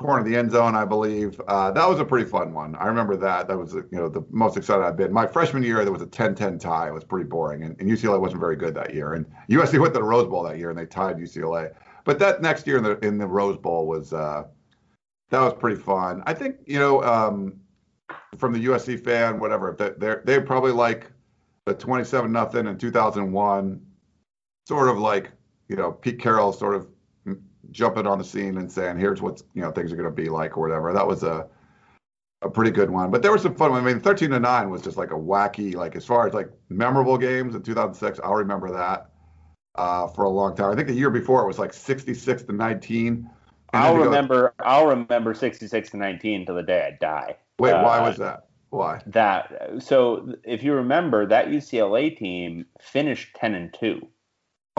Speaker 2: corner of the end zone, I believe. Uh, that was a pretty fun one. I remember that. That was you know the most excited I've been. My freshman year, there was a 10-10 tie. It was pretty boring, and, and UCLA wasn't very good that year. And USC went to the Rose Bowl that year, and they tied UCLA. But that next year in the in the Rose Bowl was uh, that was pretty fun. I think you know um, from the USC fan, whatever, they they probably like the 27 nothing in 2001, sort of like you know Pete Carroll sort of jumping on the scene and saying, "Here's what you know things are going to be like" or whatever. That was a a pretty good one. But there were some fun. I mean, 13 to nine was just like a wacky, like as far as like memorable games in 2006. I'll remember that uh, for a long time. I think the year before it was like 66 to 19.
Speaker 1: I'll remember. I'll remember 66 to 19 till the day I die.
Speaker 2: Wait, uh, why was that? Why?
Speaker 1: That so if you remember that UCLA team finished 10 and 2.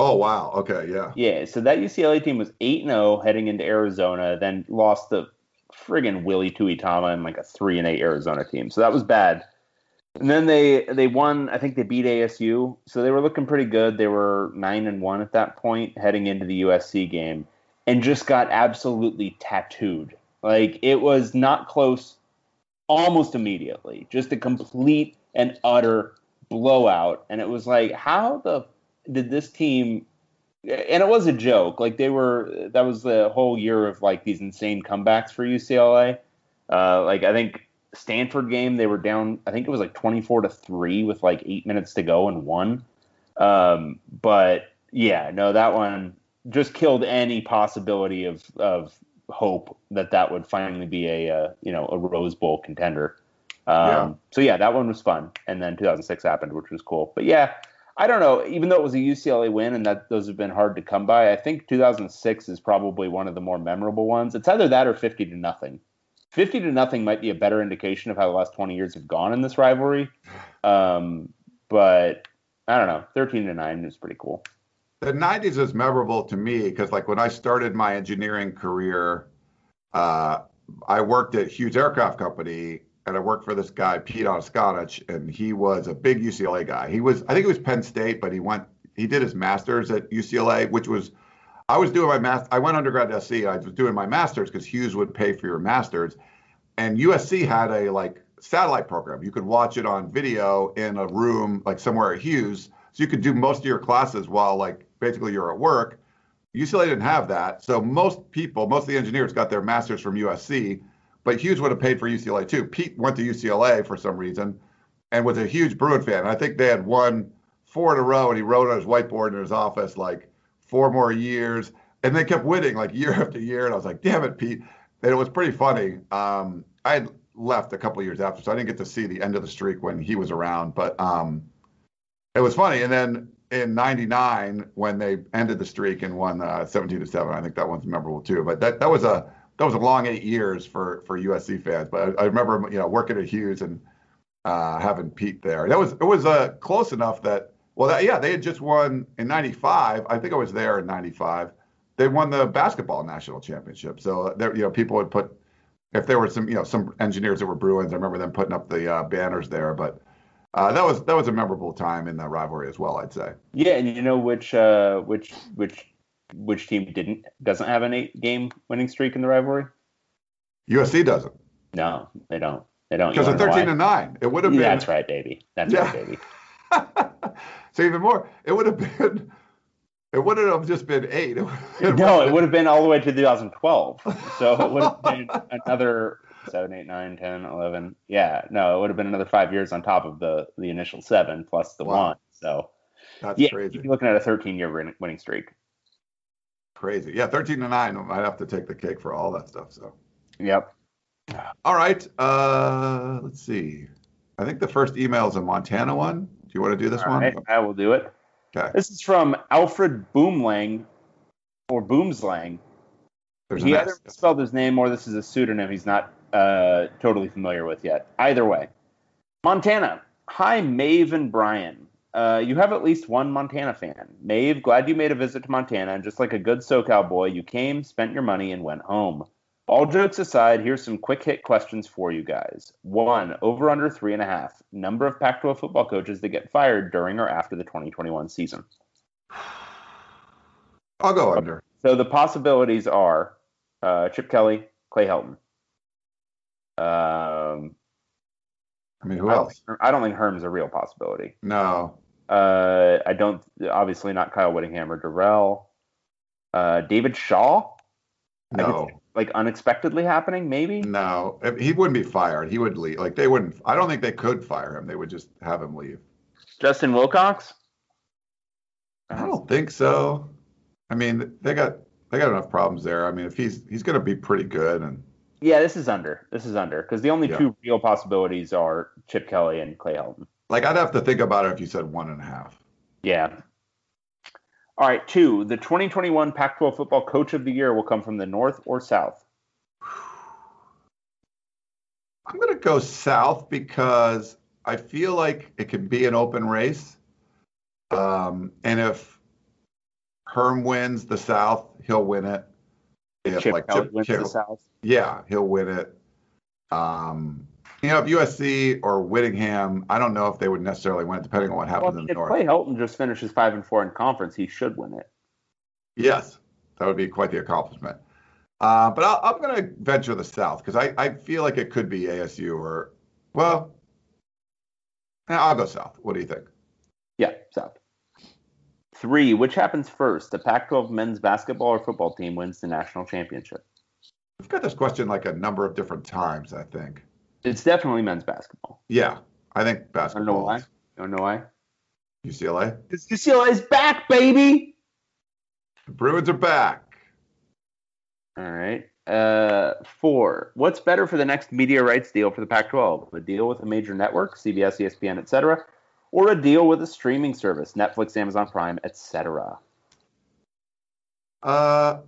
Speaker 2: Oh wow. Okay, yeah.
Speaker 1: Yeah, so that UCLA team was 8 0 heading into Arizona, then lost the friggin' Willie Tuitama and like a 3 and 8 Arizona team. So that was bad. And then they they won, I think they beat ASU. So they were looking pretty good. They were 9 and 1 at that point heading into the USC game and just got absolutely tattooed. Like it was not close almost immediately. Just a complete and utter blowout. And it was like, how the did this team and it was a joke. Like they were that was the whole year of like these insane comebacks for UCLA. Uh, like I think Stanford game they were down. I think it was like twenty four to three with like eight minutes to go and won. Um, but yeah, no, that one just killed any possibility of of hope that that would finally be a uh, you know a Rose Bowl contender. Um, yeah. So yeah, that one was fun, and then 2006 happened, which was cool. But yeah, I don't know. Even though it was a UCLA win, and that those have been hard to come by, I think 2006 is probably one of the more memorable ones. It's either that or 50 to nothing. 50 to nothing might be a better indication of how the last 20 years have gone in this rivalry. Um, but I don't know. 13 to nine is pretty cool
Speaker 2: the 90s is memorable to me because like when i started my engineering career uh, i worked at hughes aircraft company and i worked for this guy pete Oniskanich, and he was a big ucla guy he was i think it was penn state but he went he did his master's at ucla which was i was doing my math i went undergrad at sc i was doing my master's because hughes would pay for your master's and usc had a like satellite program you could watch it on video in a room like somewhere at hughes so you could do most of your classes while like basically you're at work. UCLA didn't have that. So most people, most of the engineers got their masters from USC, but Hughes would have paid for UCLA too. Pete went to UCLA for some reason and was a huge Bruin fan. I think they had won four in a row and he wrote on his whiteboard in his office like four more years. And they kept winning like year after year. And I was like, damn it, Pete. And it was pretty funny. Um, I had left a couple years after, so I didn't get to see the end of the streak when he was around. But um, it was funny. And then in '99 when they ended the streak and won uh, 17 to seven, I think that one's memorable too. But that that was a that was a long eight years for for USC fans. But I, I remember you know working at Hughes and uh, having Pete there. That was it was uh, close enough that well that, yeah they had just won in '95. I think I was there in '95. They won the basketball national championship. So there you know people would put if there were some you know some engineers that were Bruins. I remember them putting up the uh, banners there, but uh, that was that was a memorable time in the rivalry as well. I'd say.
Speaker 1: Yeah, and you know which uh, which which which team didn't doesn't have an eight game winning streak in the rivalry?
Speaker 2: USC doesn't.
Speaker 1: No, they don't. They don't.
Speaker 2: Because of thirteen to nine, it would have been.
Speaker 1: That's right, baby. That's yeah. right, baby.
Speaker 2: so even more, it would have been. It wouldn't have just been eight. It
Speaker 1: no, it would have been all the way to 2012. So it would have been another seven, eight, nine, 10, 11. Yeah, no, it would have been another five years on top of the the initial seven plus the wow. one. So
Speaker 2: that's
Speaker 1: yeah,
Speaker 2: crazy.
Speaker 1: You're looking at a 13 year winning streak.
Speaker 2: Crazy. Yeah, 13 to nine. I might have to take the cake for all that stuff. So.
Speaker 1: Yep.
Speaker 2: All right. Uh, let's see. I think the first email is a Montana one. Do you want to do this all one? Right,
Speaker 1: I will do it.
Speaker 2: Okay.
Speaker 1: This is from Alfred Boomlang or Boomslang. There's he either spelled his name or this is a pseudonym he's not uh, totally familiar with yet. Either way, Montana. Hi, Dave and Ryan. Uh, you have at least one Montana fan. Dave, glad you made a visit to Montana, and just like a good SoCal boy, you came, spent your money, and went home. All jokes aside, here's some quick hit questions for you guys. One, over under three and a half. Number of Pac 12 football coaches that get fired during or after the 2021 season.
Speaker 2: I'll go under.
Speaker 1: So the possibilities are uh, Chip Kelly, Clay Helton. Um,
Speaker 2: I mean, who I else?
Speaker 1: I don't think Herm's a real possibility.
Speaker 2: No.
Speaker 1: Uh, I don't. Obviously, not Kyle Whittingham or Dorrell. Uh, David Shaw.
Speaker 2: No.
Speaker 1: like unexpectedly happening? Maybe.
Speaker 2: No, he wouldn't be fired. He would leave. Like they wouldn't. I don't think they could fire him. They would just have him leave.
Speaker 1: Justin Wilcox.
Speaker 2: I don't think so. I mean, they got they got enough problems there. I mean, if he's he's going to be pretty good, and
Speaker 1: Yeah, this is under. This is under because the only
Speaker 2: Yeah.
Speaker 1: two real possibilities are Chip Kelly and Clay Helton.
Speaker 2: like I'd have to think about it if you said one and a half.
Speaker 1: Yeah. All right, two. The 2021 Pac-12 Football Coach of the Year will come from the North or South.
Speaker 2: I'm going to go south because I feel like it could be an open race. Um, and if Herm wins the South, he'll win it. If
Speaker 1: Chip
Speaker 2: like Chip
Speaker 1: wins
Speaker 2: Kelly-
Speaker 1: the South.
Speaker 2: yeah, he'll win it. Um, you know, if USC or Whittingham, I don't know if they would necessarily win it, depending on what happens
Speaker 1: Well,
Speaker 2: in the
Speaker 1: if
Speaker 2: North.
Speaker 1: Clay Helton just finishes five and four in conference, he should win it.
Speaker 2: Yes, that would be quite the accomplishment. Uh, but I'll, I'm going to venture the South because I, I feel like it could be ASU or, well, I'll go South. What do you think?
Speaker 1: Yeah, South. Three. Which happens first? The Pac-12 men's basketball or football team wins the national championship.
Speaker 2: We've got this question like a number of different times, I think.
Speaker 1: It's definitely men's basketball.
Speaker 2: Yeah, I think
Speaker 1: I don't know
Speaker 2: basketball.
Speaker 1: why. Don't know why.
Speaker 2: UCLA.
Speaker 1: Because UCLA's back, baby.
Speaker 2: The Bruins are back.
Speaker 1: All right. Uh, four. What's better for the next media rights deal for the Pac-12? A deal with a major network, CBS, ESPN, etc., or a deal with a streaming service, Netflix, Amazon Prime, etc.
Speaker 2: Uh,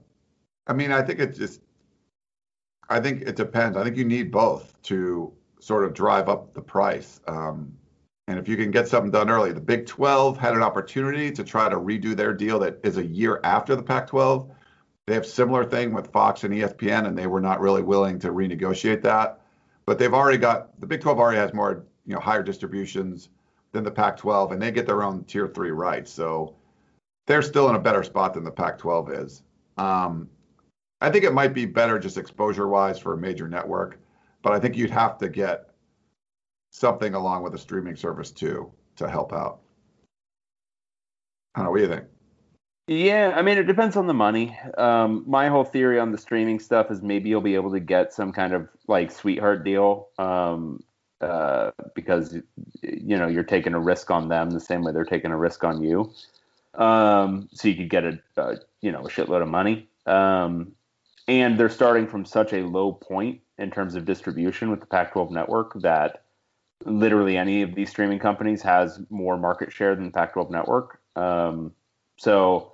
Speaker 2: I mean, I think it just, I think it depends. I think you need both to sort of drive up the price. Um, and if you can get something done early, the Big 12 had an opportunity to try to redo their deal that is a year after the Pac 12. They have similar thing with Fox and ESPN, and they were not really willing to renegotiate that. But they've already got the Big 12 already has more, you know, higher distributions than the Pac 12, and they get their own tier three rights. So they're still in a better spot than the Pac 12 is. Um, I think it might be better just exposure wise for a major network, but I think you'd have to get something along with a streaming service too to help out. I don't know. What do you think?
Speaker 1: Yeah, I mean, it depends on the money. Um, my whole theory on the streaming stuff is maybe you'll be able to get some kind of like sweetheart deal um, uh, because you know you're taking a risk on them the same way they're taking a risk on you. Um, so you could get a, a you know a shitload of money. Um, and they're starting from such a low point in terms of distribution with the Pac-12 network that literally any of these streaming companies has more market share than the Pac-12 network. Um, so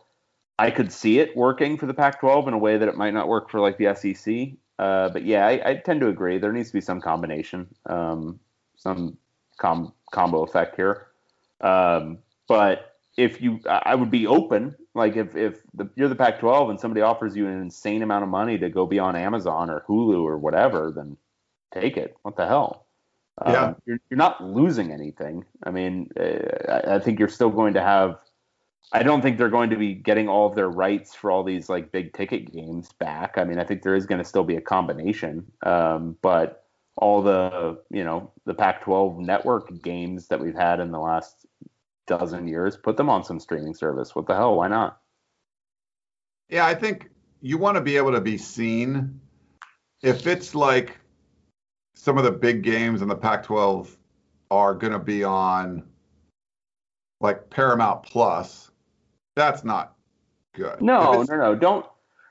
Speaker 1: I could see it working for the Pac-12 in a way that it might not work for like the SEC. Uh, but yeah, I, I tend to agree. There needs to be some combination, um, some com- combo effect here. Um, but if you, I would be open. Like if if the, you're the Pac-12 and somebody offers you an insane amount of money to go be on Amazon or Hulu or whatever, then take it. What the hell? Um,
Speaker 2: Yeah.
Speaker 1: you're, you're not losing anything. I mean, uh, I, I think you're still going to have. I don't think they're going to be getting all of their rights for all these like big ticket games back. I mean, I think there is going to still be a combination, um, but all the you know the Pac-12 network games that we've had in the last dozen years, put them on some streaming service. What the hell? Why not?
Speaker 2: Yeah, I think you want to be able to be seen. If it's like some of the big games in the Pac 12 are going to be on like Paramount Plus, that's not good.
Speaker 1: No, no, no. Don't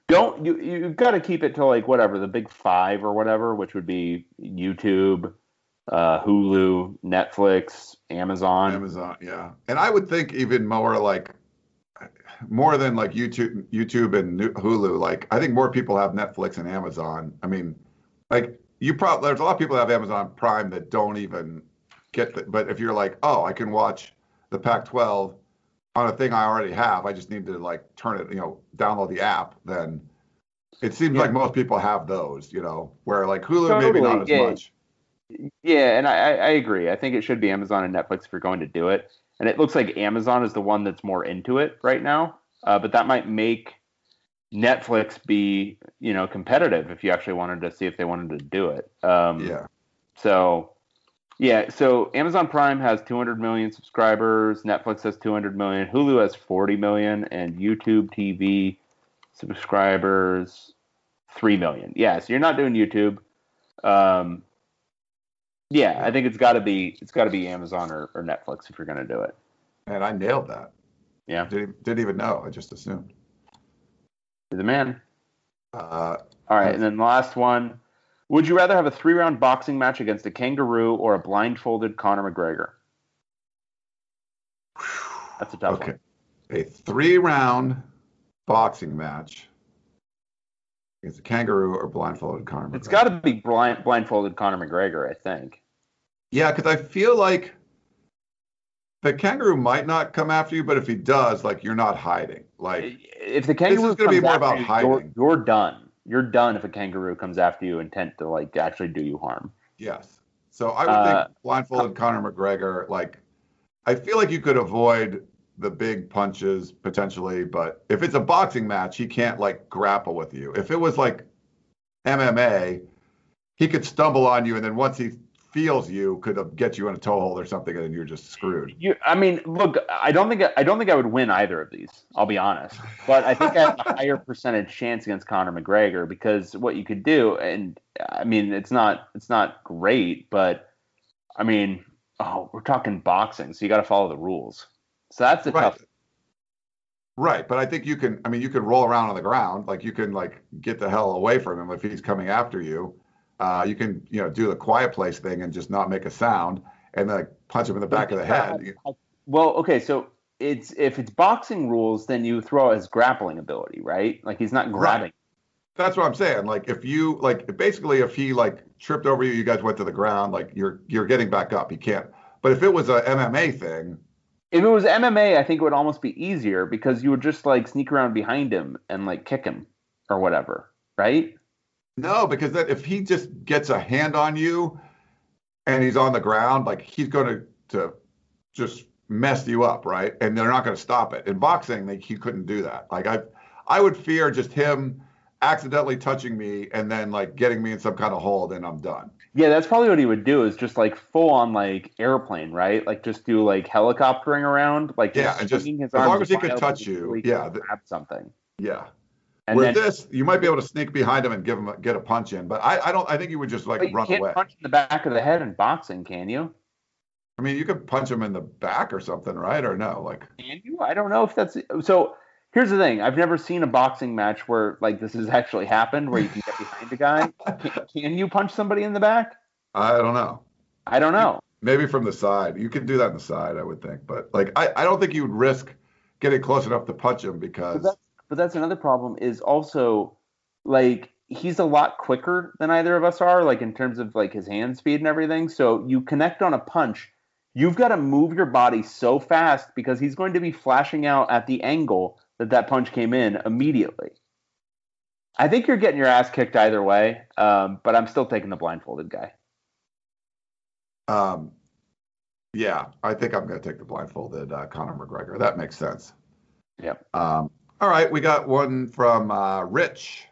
Speaker 1: don't you you've got to keep it to like whatever the big five or whatever, which would be YouTube, uh, Hulu, Netflix, Amazon.
Speaker 2: Amazon, yeah. And I would think even more like more than like YouTube, YouTube and Hulu. Like I think more people have Netflix and Amazon. I mean, like you probably there's a lot of people that have Amazon Prime that don't even get the. But if you're like, oh, I can watch the Pac-12 on a thing I already have, I just need to like turn it, you know, download the app. Then it seems
Speaker 1: Yeah.
Speaker 2: like most people have those, you know, where like Hulu maybe not as
Speaker 1: yeah.
Speaker 2: much.
Speaker 1: Yeah, and I, I I agree. I think it should be Amazon and Netflix if you're going to do it. And it looks like Amazon is the one that's more into it right now. Uh, but that might make Netflix be, you know, competitive if you actually wanted to see if they wanted to do it. Um,
Speaker 2: Yeah.
Speaker 1: So, yeah. So Amazon Prime has 200 million subscribers. Netflix has 200 million. Hulu has 40 million, and YouTube TV subscribers three million. Yeah, so you're not doing YouTube. Um, yeah, I think it's got to be it's got to be Amazon or, or Netflix if you're going to do it.
Speaker 2: And I nailed that.
Speaker 1: Yeah,
Speaker 2: Didn't, didn't even know. I just assumed.
Speaker 1: you're the man.
Speaker 2: Uh,
Speaker 1: All right, and then the last one. Would you rather have a three round boxing match against a kangaroo or a blindfolded Conor McGregor? That's a tough
Speaker 2: okay.
Speaker 1: one.
Speaker 2: A three round boxing match against a kangaroo or blindfolded Conor McGregor.
Speaker 1: It's got to be blind, blindfolded Conor McGregor, I think.
Speaker 2: Yeah, because I feel like the kangaroo might not come after you, but if he does, like you're not hiding. Like
Speaker 1: If the kangaroo
Speaker 2: is gonna be more about
Speaker 1: you,
Speaker 2: hiding.
Speaker 1: You're, you're done. You're done if a kangaroo comes after you intent to like actually do you harm.
Speaker 2: yes. So I would
Speaker 1: Uh,
Speaker 2: think blindfolded Conor McGregor, like I feel like you could avoid the big punches potentially, but if it's a boxing match, he can't like grapple with you. If it was like MMA, he could stumble on you and then once he feels you could have get you in a toe hold or something and you're just screwed.
Speaker 1: You, I mean, look, I don't think I don't think I would win either of these. I'll be honest, but I think I have a higher percentage chance against Conor McGregor because what you could do, and I mean, it's not it's not great, but I mean, oh, we're talking boxing, so you got to follow the rules. So that's the
Speaker 2: Right.
Speaker 1: tough.
Speaker 2: Right, but I think you can. I mean, you can roll around on the ground, like you can like get the hell away from him if he's coming after you. Uh, you can, you know, do the quiet place thing and just not make a sound, and then like, punch him in the back of the head.
Speaker 1: Well, okay, so it's if it's boxing rules, then you throw out his grappling ability, right? Like he's not grabbing.
Speaker 2: That's what I'm saying. Like if you like, basically, if he like tripped over you, you guys went to the ground, like you're you're getting back up. He can't. But if it was a MMA thing,
Speaker 1: If it was MMA, I think it would almost be easier because you would just like sneak around behind him and like kick him or whatever, right?
Speaker 2: No, because then if he just gets a hand on you, and he's on the ground, like he's going to to just mess you up, right? And they're not going to stop it. In boxing, they, he couldn't do that. Like I, I would fear just him accidentally touching me and then like getting me in some kind of hold, and I'm done.
Speaker 1: Yeah, that's probably what he would do is just like full on like airplane, right? Like just do like helicoptering around, like
Speaker 2: Yeah, and just-
Speaker 1: his
Speaker 2: as long as he
Speaker 1: could
Speaker 2: touch you, yeah,
Speaker 1: grab something.
Speaker 2: Yeah.
Speaker 1: And
Speaker 2: With
Speaker 1: then
Speaker 2: this, you might be able to sneak behind him and give him a, get a punch in, but I, I don't. I think you would just like
Speaker 1: you
Speaker 2: run
Speaker 1: can't
Speaker 2: away.
Speaker 1: punch in the back of the head in boxing, can you?
Speaker 2: I mean, you could punch him in the back or something, right? Or no? Like,
Speaker 1: Can you? I don't know if that's so. Here's the thing: I've never seen a boxing match where like this has actually happened, where you can get behind a guy. Can, can you punch somebody in the back?
Speaker 2: I don't know.
Speaker 1: I don't know.
Speaker 2: Maybe from the side. You could do that on the side, I would think. But like, I, I don't think you would risk getting close enough to punch him because
Speaker 1: but that's another problem. Is also like he's a lot quicker than either of us are, like in terms of like his hand speed and everything. So you connect on a punch, you've got to move your body so fast because he's going to be flashing out at the angle that that punch came in immediately. I think you're getting your ass kicked either way, um, but I'm still taking the blindfolded guy.
Speaker 2: Um, yeah, I think I'm going to take the blindfolded uh, Conor McGregor. That makes sense.
Speaker 1: Yep.
Speaker 2: Um, all right, we got one from uh, Rich.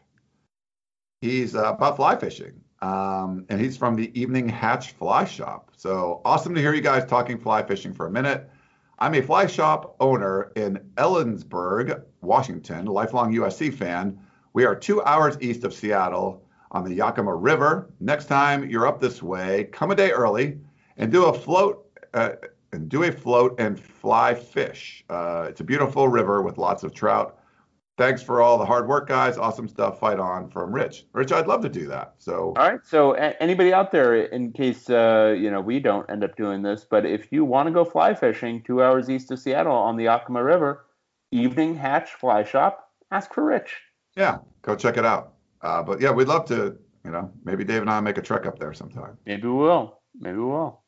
Speaker 2: He's uh, about fly fishing, um, and he's from the Evening Hatch Fly Shop. So awesome to hear you guys talking fly fishing for a minute. I'm a fly shop owner in Ellensburg, Washington, lifelong USC fan. We are two hours east of Seattle on the Yakima River. Next time you're up this way, come a day early and do a float uh, and do a float and fly fish. Uh, it's a beautiful river with lots of trout. Thanks for all the hard work, guys. Awesome stuff. Fight on from Rich. Rich, I'd love to do that. So
Speaker 1: All right. So a- anybody out there, in case uh, you know we don't end up doing this, but if you want to go fly fishing two hours east of Seattle on the Yakima River, Evening Hatch Fly Shop, ask for Rich.
Speaker 2: yeah, go check it out. Uh, but yeah, we'd love to. You know, maybe Dave and I make a trek up there sometime.
Speaker 1: Maybe we will. Maybe we will.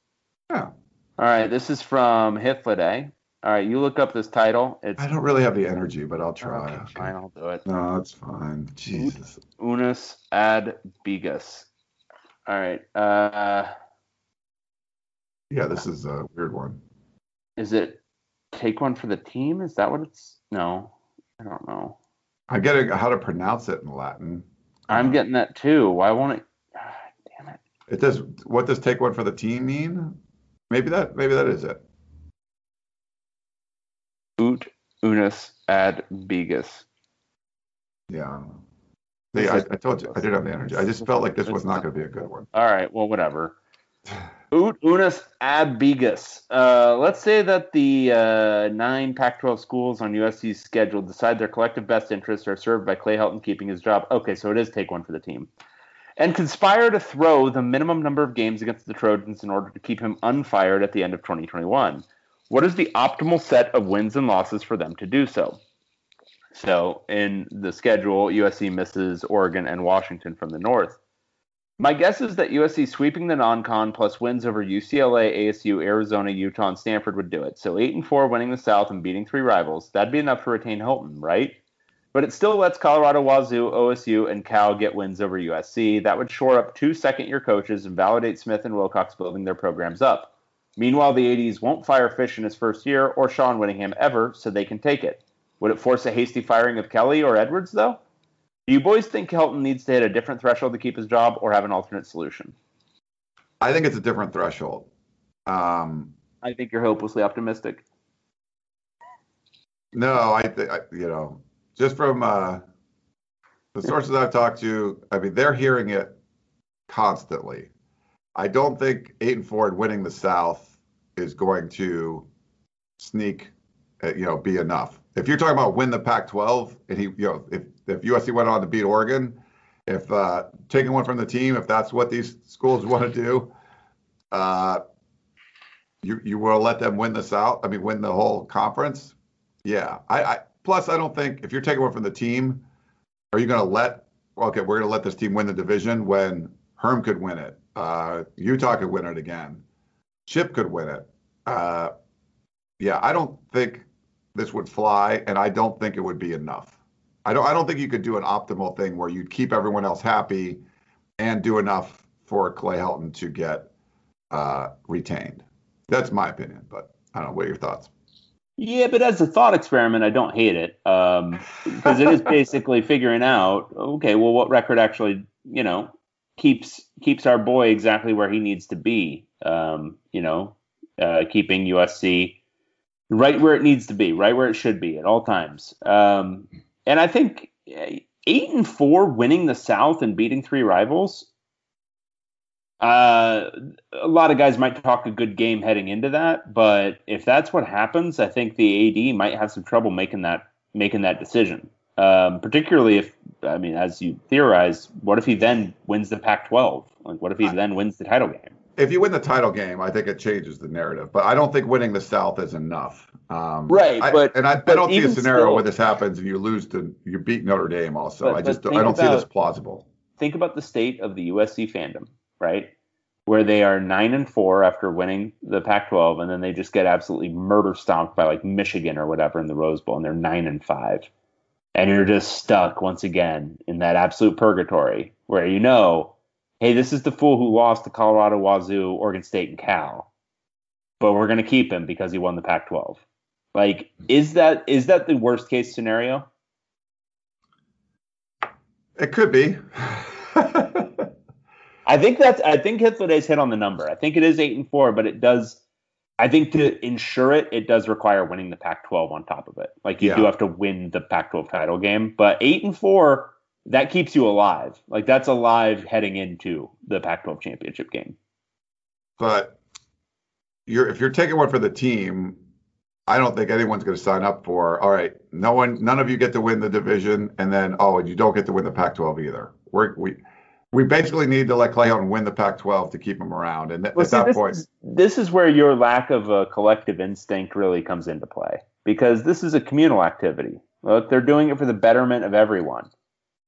Speaker 2: Yeah.
Speaker 1: All right. This is from Hitfliday. All right. You look up this title. It's
Speaker 2: I don't really have the energy, but I'll try.
Speaker 1: Okay, fine. I'll do it.
Speaker 2: No, it's fine. Jesus.
Speaker 1: Unus ad bigus. All right. Uh,
Speaker 2: Yeah, this is a weird one.
Speaker 1: is it take one for the team? Is that what it's? No, I don't know.
Speaker 2: I get how to pronounce it in Latin.
Speaker 1: I'm getting that too. Why won't it? Ah, damn it.
Speaker 2: It does. What does take one for the team mean? Maybe that. Maybe that is it.
Speaker 1: Ut unus ad bigus.
Speaker 2: Yeah.
Speaker 1: This
Speaker 2: I, I told you I didn't have the energy. I just felt like this was not going to be a good one.
Speaker 1: All right, well, whatever. Ut Unas Abigus. Uh, let's say that the uh, nine Pac 12 schools on USC's schedule decide their collective best interests are served by Clay Helton keeping his job. Okay, so it is take one for the team. And conspire to throw the minimum number of games against the Trojans in order to keep him unfired at the end of 2021. What is the optimal set of wins and losses for them to do so? So, in the schedule, USC misses Oregon and Washington from the north. My guess is that USC sweeping the non-con plus wins over UCLA, ASU, Arizona, Utah, and Stanford would do it. So eight and four, winning the South and beating three rivals. That'd be enough to retain Helton, right? But it still lets Colorado, Wazoo, OSU, and Cal get wins over USC. That would shore up two second-year coaches and validate Smith and Wilcox building their programs up. Meanwhile, the 80s won't fire Fisch in his first year or Sean Winningham ever, so they can take it. Would it force a hasty firing of Kelly or Edwards, though? Do you boys think Helton needs to hit a different threshold to keep his job or have an alternate solution?
Speaker 2: I think it's a different threshold. Um,
Speaker 1: I think you're hopelessly optimistic.
Speaker 2: no, I, th- I you know just from uh, the sources I've talked to, I mean they're hearing it constantly. I don't think eight and four and winning the South is going to sneak, uh, you know, be enough. If you're talking about win the Pac-12, and he, you know, if if USC went on to beat Oregon, if uh, taking one from the team, if that's what these schools want to do, uh, you you will let them win the South. I mean, win the whole conference. Yeah. I, I plus I don't think if you're taking one from the team, are you going to let? Okay, we're going to let this team win the division when Herm could win it. Uh, Utah could win it again. Chip could win it. Uh, yeah, I don't think this would fly, and I don't think it would be enough. I don't. I don't think you could do an optimal thing where you'd keep everyone else happy and do enough for Clay Helton to get uh, retained. That's my opinion, but I don't know. What are your thoughts?
Speaker 1: Yeah, but as a thought experiment, I don't hate it um, because it is basically figuring out, okay, well, what record actually, you know, keeps keeps our boy exactly where he needs to be. Um, you know, uh, keeping USC right where it needs to be, right where it should be at all times. Um, and I think uh, eight and four, winning the South and beating three rivals. Uh, a lot of guys might talk a good game heading into that, but if that's what happens, I think the AD might have some trouble making that making that decision. Um, particularly if, I mean, as you theorize, what if he then wins the Pac-12? Like, what if he then wins the title game?
Speaker 2: If you win the title game, I think it changes the narrative. But I don't think winning the South is enough. Um,
Speaker 1: Right,
Speaker 2: I-
Speaker 1: but-
Speaker 2: and I, I don't see a scenario
Speaker 1: still-
Speaker 2: where this happens and you lose to you beat Notre Dame. Also,
Speaker 1: But-
Speaker 2: I just
Speaker 1: but
Speaker 2: I don't
Speaker 1: think
Speaker 2: see this
Speaker 1: about-
Speaker 2: plausible.
Speaker 1: think about the state of the USC fandom, right? Where they are nine and four after winning the Pac-12, and then they just get absolutely murder stomped by like Michigan or whatever in the Rose Bowl, and they're nine and five, and you're just stuck once again in that absolute purgatory where you know, hey, this is the fool who lost to Colorado, Wazoo, Oregon State, and Cal, but we're gonna keep him because he won the Pac-12. Like, is that is that the worst case scenario?
Speaker 2: It could be.
Speaker 1: I think that's I think Hitler's hit on the number. I think it is eight and four, but it does I think to ensure it, it does require winning the Pac-12 on top of it. Like you do have to win the Pac-12 title game, but eight and four that keeps you alive. Like that's alive heading into the Pac-12 championship game.
Speaker 2: but you're if you're taking one for the team, I don't think anyone's going to sign up for. All right, no one, none of you get to win the division, and then oh, and you don't get to win the Pac-12 either. We're, we we basically need to let Clay Helton win the Pac-12 to keep him around, and th-
Speaker 1: Well,
Speaker 2: at
Speaker 1: see,
Speaker 2: that
Speaker 1: this,
Speaker 2: point,
Speaker 1: is, this is where your lack of a collective instinct really comes into play because this is a communal activity. Look, they're doing it for the betterment of everyone,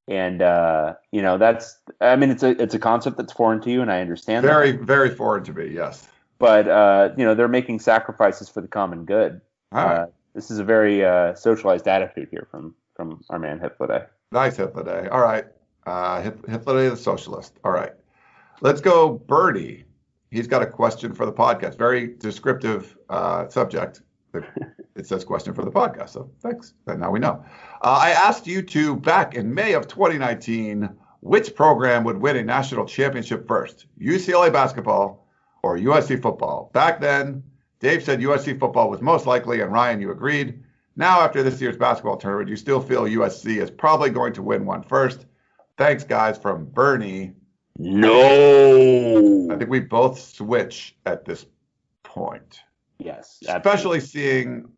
Speaker 1: and uh, you know that's. I mean, it's a it's a concept that's foreign to you, and I understand that.
Speaker 2: very very foreign to me. Yes.
Speaker 1: But uh, you know, they're making sacrifices for the common good.
Speaker 2: All right.
Speaker 1: Uh, this is a very uh, socialized attitude here from from our man Hitler.
Speaker 2: Nice Hitler Day. All right. Uh, Hitler the socialist. All right. Let's go, Birdie. He's got a question for the podcast. Very descriptive uh, subject. It says question for the podcast. So thanks. And now we know. Uh, I asked you two back in May of 2019 which program would win a national championship first, UCLA basketball or USC football. Back then, Dave said USC football was most likely, and Ryan, you agreed. Now, after this year's basketball tournament, you still feel USC is probably going to win one first. Thanks, guys, from Bernie.
Speaker 1: No.
Speaker 2: I think we both switch at this point,
Speaker 1: Yes.
Speaker 2: especially seeing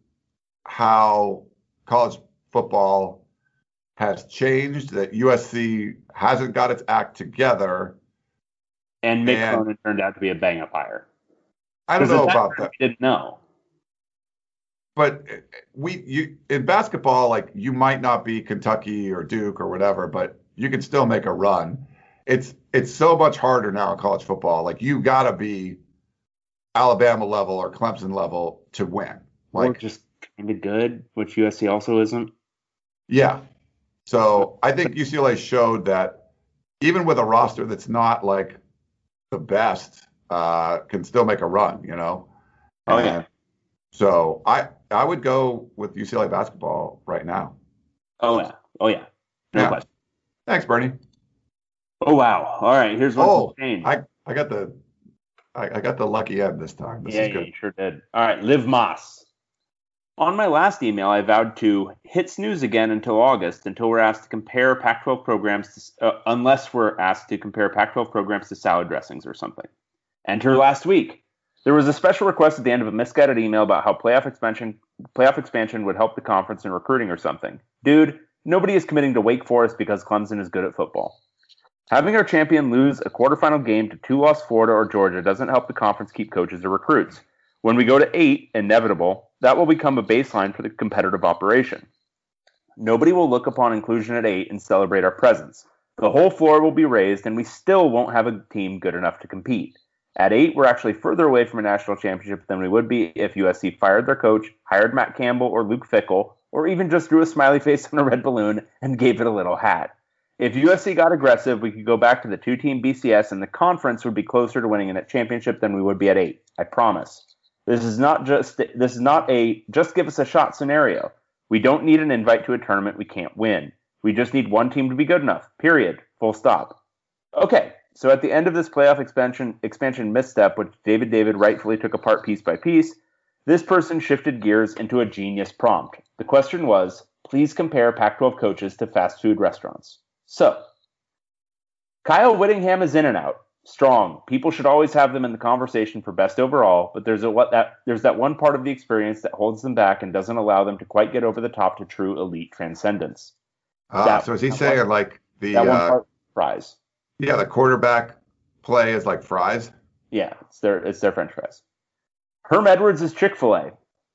Speaker 2: how college football has changed, that USC hasn't got its act together.
Speaker 1: And Mick
Speaker 2: and-
Speaker 1: Cronin turned out to be a bang up hire.
Speaker 2: I don't know about that.
Speaker 1: Didn't know.
Speaker 2: but we you in basketball like you might not be Kentucky or Duke or whatever, but you can still make a run. It's it's so much harder now in college football. Like you got to be Alabama level or Clemson level to win.
Speaker 1: Or
Speaker 2: Like
Speaker 1: just kind of good, which USC also isn't.
Speaker 2: yeah. So I think UCLA showed that even with a roster that's not like the best, uh, can still make a run. You know.
Speaker 1: Oh,
Speaker 2: And
Speaker 1: yeah.
Speaker 2: So I I would go with UCLA basketball right now.
Speaker 1: Oh yeah. Oh yeah. No
Speaker 2: Yeah.
Speaker 1: question.
Speaker 2: Thanks, Bernie.
Speaker 1: Oh wow. All right. Here's one
Speaker 2: Oh. I I got the I, I got the lucky end this time. This
Speaker 1: yeah,
Speaker 2: is
Speaker 1: yeah,
Speaker 2: good.
Speaker 1: you sure did. All right, Liv Moss. On my last email, I vowed to hit snooze again until August, until we're asked to compare Pac-12 programs, to, uh, unless we're asked to compare Pac-12 programs to salad dressings or something. Enter last week. There was a special request at the end of a misguided email about how playoff expansion playoff expansion would help the conference in recruiting or something. Dude, nobody is committing to Wake Forest because Clemson is good at football. Having our champion lose a quarterfinal game to two lost Florida or Georgia doesn't help the conference keep coaches or recruits. When we go to eight, inevitable, that will become a baseline for the competitive operation. Nobody will look upon inclusion at eight and celebrate our presence. The whole floor will be raised, and we still won't have a team good enough to compete. At eight, we're actually further away from a national championship than we would be if USC fired their coach, hired Matt Campbell or Luke Fickell, or even just drew a smiley face on a red balloon and gave it a little hat. If USC got aggressive, we could go back to the two team BCS and the conference would be closer to winning a championship than we would be at eight. I promise. This is not just this is not a just give us a shot scenario. We don't need an invite to a tournament we can't win. We just need one team to be good enough. Period. Full stop. Okay, so at the end of this playoff expansion expansion misstep, which David David rightfully took apart piece by piece, this person shifted gears into a genius prompt. The question was, please compare Pac-12 coaches to fast food restaurants. So, Kyle Whittingham is in and out. Strong. People should always have them in the conversation for best overall, but there's a what that there's that one part of the experience that holds them back and doesn't allow them to quite get over the top to true elite transcendence.
Speaker 2: Ah,
Speaker 1: That-
Speaker 2: so is he saying
Speaker 1: one-
Speaker 2: like the
Speaker 1: That one
Speaker 2: uh,
Speaker 1: part fries.
Speaker 2: yeah the quarterback play is like fries?
Speaker 1: Yeah, it's their it's their French fries. Herm Edwards is Chick Fil A.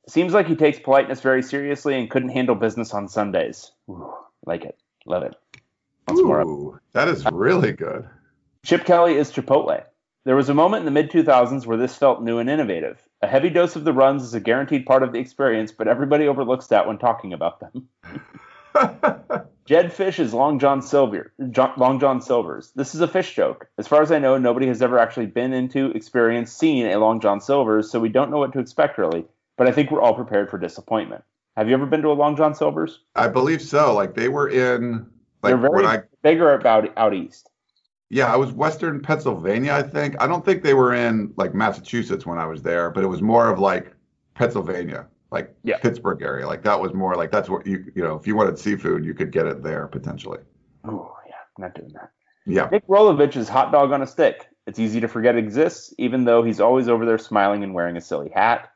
Speaker 1: Seems like he takes politeness very seriously and couldn't handle business on Sundays. Ooh, like it, love it. Once more.
Speaker 2: Ooh, that is really good.
Speaker 1: Chip Kelly is Chipotle. There was a moment in the mid 2000s where this felt new and innovative. A heavy dose of the runs is a guaranteed part of the experience, but everybody overlooks that when talking about them. Jedd Fisch is Long John Silver. John, Long John Silver's. This is a fish joke. As far as I know, nobody has ever actually been into, experienced, seen a Long John Silver's, so we don't know what to expect really. But I think we're all prepared for disappointment. Have you ever been to a Long John Silver's?
Speaker 2: I believe so. Like they were in like
Speaker 1: They're very
Speaker 2: when I
Speaker 1: bigger about out east.
Speaker 2: yeah, I was Western Pennsylvania, I think. I don't think they were in like Massachusetts when I was there, but it was more of like Pennsylvania, like
Speaker 1: Yeah.
Speaker 2: Pittsburgh area. Like that was more like that's what you you know, if you wanted seafood, you could get it there potentially.
Speaker 1: Oh yeah, not doing that.
Speaker 2: Yeah.
Speaker 1: Nick Rolovich is hot dog on a stick. It's easy to forget it exists, even though he's always over there smiling and wearing a silly hat.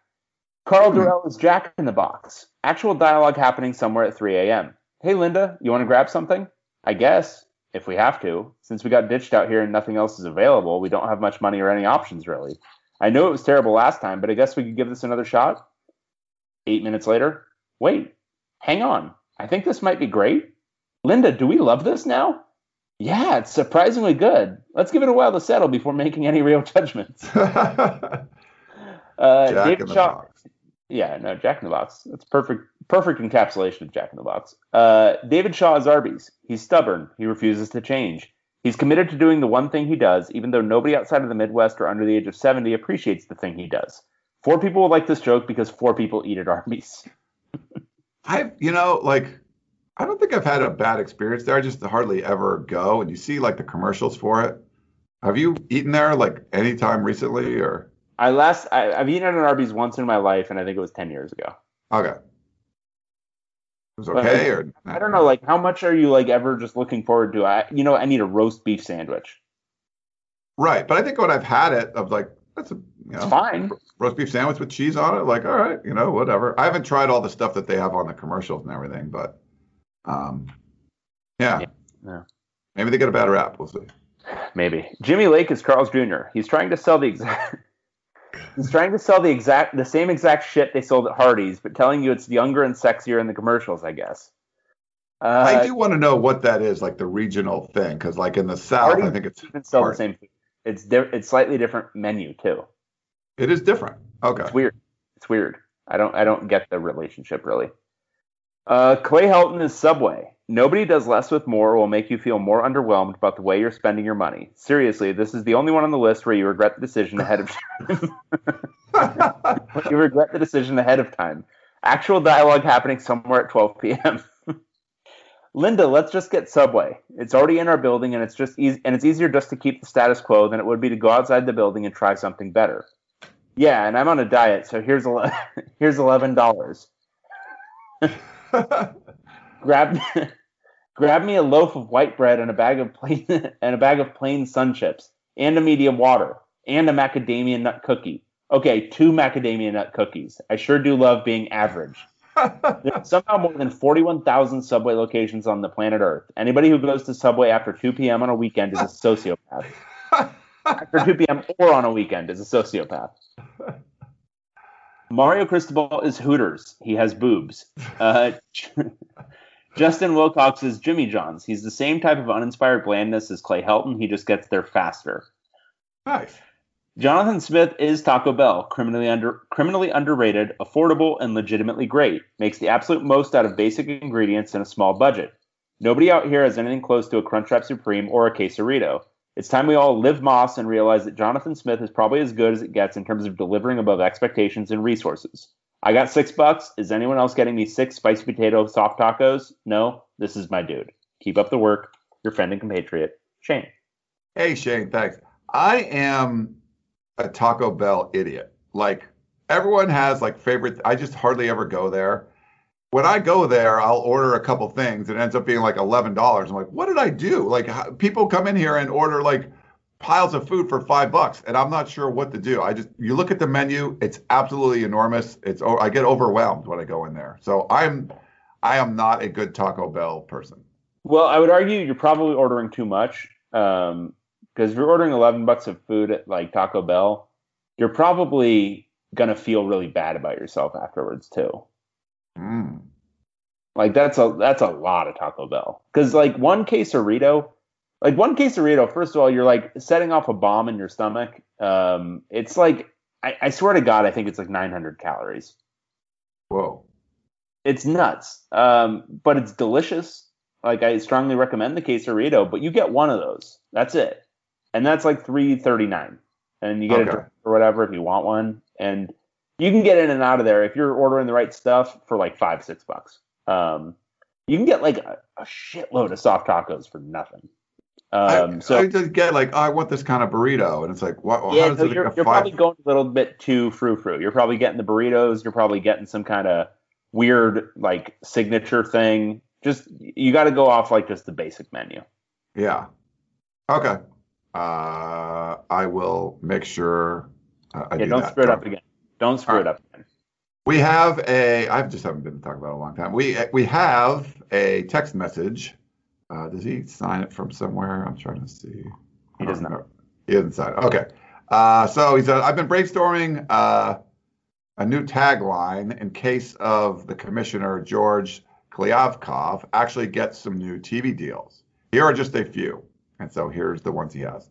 Speaker 1: Karl
Speaker 2: Hmm.
Speaker 1: Dorrell is Jack in the Box. Actual dialogue happening somewhere at 3 a.m. Hey, Linda, you want to grab something? I guess, if we have to. Since we got ditched out here and nothing else is available, we don't have much money or any options, really. I know it was terrible last time, but I guess we could give this another shot. Eight minutes later, wait, hang on. I think this might be great. Linda, do we love this now? Yeah, it's surprisingly good. Let's give it a while to settle before making any real judgments. Uh,
Speaker 2: Jack
Speaker 1: David
Speaker 2: in the
Speaker 1: Shaw.
Speaker 2: box.
Speaker 1: Yeah, no, Jack in the Box. That's perfect. Perfect encapsulation of Jack in the Box. Uh, David Shaw is Arby's. He's stubborn. He refuses to change. He's committed to doing the one thing he does, even though nobody outside of the Midwest or under the age of 70 appreciates the thing he does. Four people will like this joke because four people eat at Arby's.
Speaker 2: I you know, like I don't think I've had a bad experience there. I just hardly ever go and you see like the commercials for it. Have you eaten there like any time recently or
Speaker 1: I last I, I've eaten at an Arby's once in my life, and I think it was 10 years ago.
Speaker 2: okay. It was okay, or
Speaker 1: I don't know. Like, how much are you like ever just looking forward to? I, you know, I need a roast beef sandwich.
Speaker 2: Right, but I think when I've had it, of like that's a you know
Speaker 1: It's fine.
Speaker 2: roast beef sandwich with cheese on it. Like, all right, you know, whatever. I haven't tried all the stuff that they have on the commercials and everything, but um, yeah,
Speaker 1: Yeah, yeah.
Speaker 2: maybe they get a bad rap. We'll see.
Speaker 1: Maybe Jimmy Lake is Carl's Jr. He's trying to sell the exact. He's trying to sell the exact the same exact shit they sold at Hardee's, but telling you it's younger and sexier in the commercials. I guess. Uh,
Speaker 2: I do want to know what that is, like the regional thing, because like in the South, I think it's
Speaker 1: even sell the same food. It's di- it's slightly different menu too.
Speaker 2: it is different. Okay.
Speaker 1: It's weird. It's weird. I don't I don't get the relationship really. Uh, Clay Helton is Subway. Nobody does less with more will make you feel more underwhelmed about the way you're spending your money. Seriously, this is the only one on the list where you regret the decision ahead of time. you regret the decision ahead of time. Actual dialogue happening somewhere at 12 p.m. Linda, let's just get Subway. It's already in our building, and it's just easy, and it's easier just to keep the status quo than it would be to go outside the building and try something better. Yeah, and I'm on a diet, so here's ele- here's eleven dollars. grab grab me a loaf of white bread and a bag of plain and a bag of plain sun chips and a medium water and a macadamia nut cookie. Okay, two macadamia nut cookies. I sure do love being average. Somehow more than 41,000 Subway locations on the planet Earth. Anybody who goes to Subway after 2 p.m. on a weekend is a sociopath. after 2 p.m. or on a weekend is a sociopath. Mario Cristobal is Hooters. He has boobs. Uh, Justin Wilcox is Jimmy John's. He's the same type of uninspired blandness as Clay Helton. He just gets there faster.
Speaker 2: nice.
Speaker 1: Jonathan Smith is Taco Bell, criminally under criminally underrated, affordable, and legitimately great. Makes the absolute most out of basic ingredients in a small budget. Nobody out here has anything close to a Crunchwrap Supreme or a quesarito. It's time we all live Más and realize that Jonathan Smith is probably as good as it gets in terms of delivering above expectations and resources. I got six bucks. Is anyone else getting me six spicy potato soft tacos? No, this is my dude. Keep up the work. Your friend and compatriot, Shane.
Speaker 2: Hey Shane, thanks. I am a Taco Bell idiot. Like everyone has like favorite. I just hardly ever go there. When I go there, I'll order a couple things. It ends up being like eleven dollars. I'm like, what did I do? Like people come in here and order like piles of food for five bucks, and I'm not sure what to do. I just you look at the menu, it's absolutely enormous. It's I get overwhelmed when I go in there. So I'm I am not a good Taco Bell person.
Speaker 1: Well, I would argue you're probably ordering too much. Um, because if you're ordering 11 bucks of food at like Taco Bell, you're probably gonna feel really bad about yourself afterwards too.
Speaker 2: Mm.
Speaker 1: Like that's a that's a lot of Taco Bell. Because like one quesarito, like one quesarito, first of all, you're like setting off a bomb in your stomach. Um, it's like I, I swear to God, I think it's like 900 calories.
Speaker 2: Whoa.
Speaker 1: It's nuts. Um, but it's delicious. Like I strongly recommend the quesarito, but you get one of those. That's it, and that's like 3.39, and you get
Speaker 2: Okay.
Speaker 1: a drink or whatever if you want one, and you can get in and out of there if you're ordering the right stuff for like five six bucks. Um, you can get like a, a shitload of soft tacos for nothing. Um,
Speaker 2: I,
Speaker 1: so
Speaker 2: I just get like, oh, I want this kind of burrito, and it's like, what?
Speaker 1: yeah,
Speaker 2: how does
Speaker 1: no,
Speaker 2: it
Speaker 1: you're, you're
Speaker 2: five?
Speaker 1: probably going a little bit too frou frou. You're probably getting the burritos. You're probably getting some kind of weird like signature thing. Just you got to go off like just the basic menu.
Speaker 2: Yeah. Okay. Uh, I will make sure uh, I
Speaker 1: yeah,
Speaker 2: do
Speaker 1: don't
Speaker 2: that.
Speaker 1: screw it up again. Don't screw
Speaker 2: All
Speaker 1: it up again.
Speaker 2: We have a. I just haven't been talking about it a long time. We we have a text message. Uh, does he sign it from somewhere? I'm trying to see.
Speaker 1: He does not.
Speaker 2: He doesn't sign it. Okay. Uh, so he said, I've been brainstorming uh, a new tagline in case of the commissioner George Kliavkoff actually gets some new TV deals. Here are just a few. And so here's the ones he has.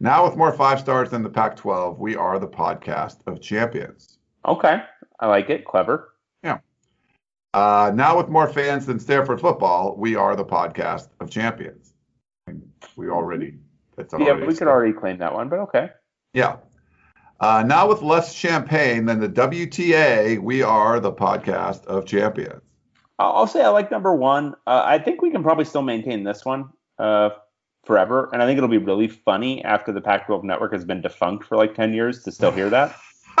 Speaker 2: Now, with more five stars than the Pac 12, we are the podcast of champions.
Speaker 1: Okay, I like it. Clever. Yeah.
Speaker 2: Uh, now, with more fans than Stanford football, we are the podcast of champions. And we already, that's already.
Speaker 1: Yeah, we could already claim that one, but okay.
Speaker 2: Yeah. Uh, now, with less champagne than the WTA, we are the podcast of champions.
Speaker 1: I'll say I like number one. Uh, I think we can probably still maintain this one uh, forever, and I think it'll be really funny after the Pac-12 network has been defunct for like ten years to still hear that.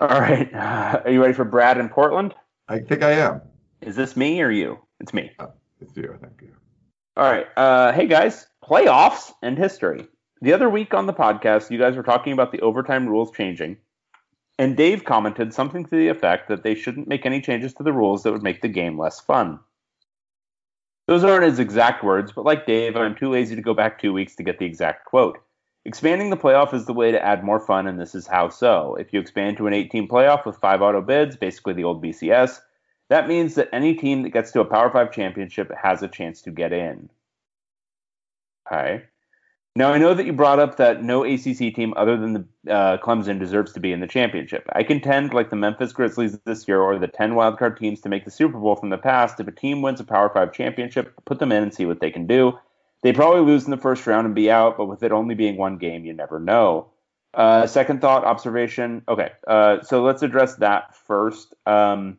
Speaker 1: All right, are you ready for Brad in Portland?
Speaker 2: I think I am.
Speaker 1: Is this me or you? It's me.
Speaker 2: It's you, I think. Yeah.
Speaker 1: All right. Uh, hey guys, playoffs and history. The other week on the podcast, you guys were talking about the overtime rules changing, and Dave commented something to the effect that they shouldn't make any changes to the rules that would make the game less fun. Those aren't his exact words, but like Dave, I'm too lazy to go back two weeks to get the exact quote. Expanding the playoff is the way to add more fun, and this is how so. If you expand to an 18 playoff with five auto bids, basically the old BCS, that means that any team that gets to a Power 5 championship has a chance to get in. Okay. Now, I know that you brought up that no ACC team other than the uh, Clemson deserves to be in the championship. I contend, like the Memphis Grizzlies this year or the 10 wildcard teams to make the Super Bowl from the past, if a team wins a Power 5 championship, put them in and see what they can do. They probably lose in the first round and be out, but with it only being one game, you never know. Uh, second thought, observation. Okay, uh, so let's address that first. Um,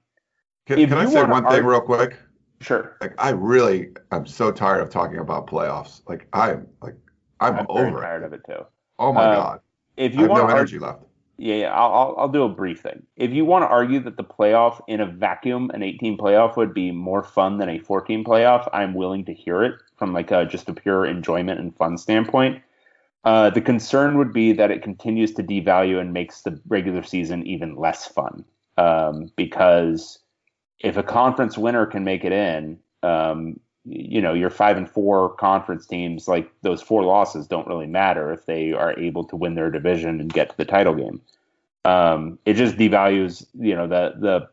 Speaker 2: Can, can I say one thing
Speaker 1: argue-
Speaker 2: real quick?
Speaker 1: sure.
Speaker 2: Like I really, I'm so tired of talking about playoffs. Like I'm, like I'm,
Speaker 1: I'm very
Speaker 2: over
Speaker 1: tired
Speaker 2: it.
Speaker 1: of it too.
Speaker 2: Oh my
Speaker 1: Uh,
Speaker 2: god,
Speaker 1: If you
Speaker 2: have
Speaker 1: want
Speaker 2: no energy left.
Speaker 1: Yeah, yeah I'll, I'll, I'll do a brief thing. If you want to argue that the playoff in a vacuum, an 18 playoff would be more fun than a 14 playoff, I'm willing to hear it from like a, just a pure enjoyment and fun standpoint. Uh, the concern would be that it continues to devalue and makes the regular season even less fun. Um, because if a conference winner can make it in, um, you know, your five and four conference teams, like those four losses don't really matter if they are able to win their division and get to the title game. Um, it just devalues, you know, the the.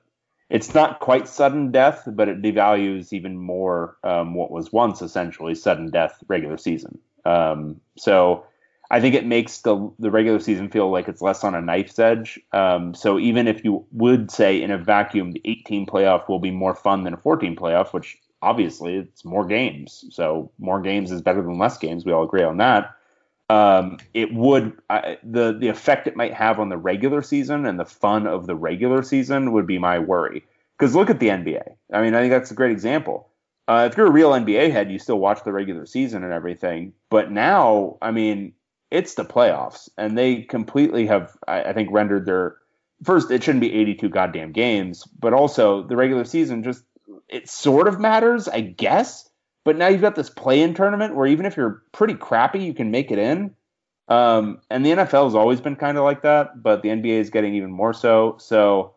Speaker 1: It's not quite sudden death, but it devalues even more um, what was once essentially sudden death regular season. Um, so I think it makes the the regular season feel like it's less on a knife's edge. Um, so even if you would say in a vacuum the 18 playoff will be more fun than a 14 playoff, which obviously it's more games, so more games is better than less games. We all agree on that. Um, it would I, the the effect it might have on the regular season and the fun of the regular season would be my worry. Because look at the NBA. I mean, I think that's a great example. Uh, if you're a real NBA head, you still watch the regular season and everything. But now, I mean, it's the playoffs, and they completely have, I, I think, rendered their first. It shouldn't be 82 goddamn games, but also the regular season just it sort of matters, I guess. But now you've got this play-in tournament where even if you're pretty crappy, you can make it in. Um, and the NFL has always been kind of like that, but the NBA is getting even more so. So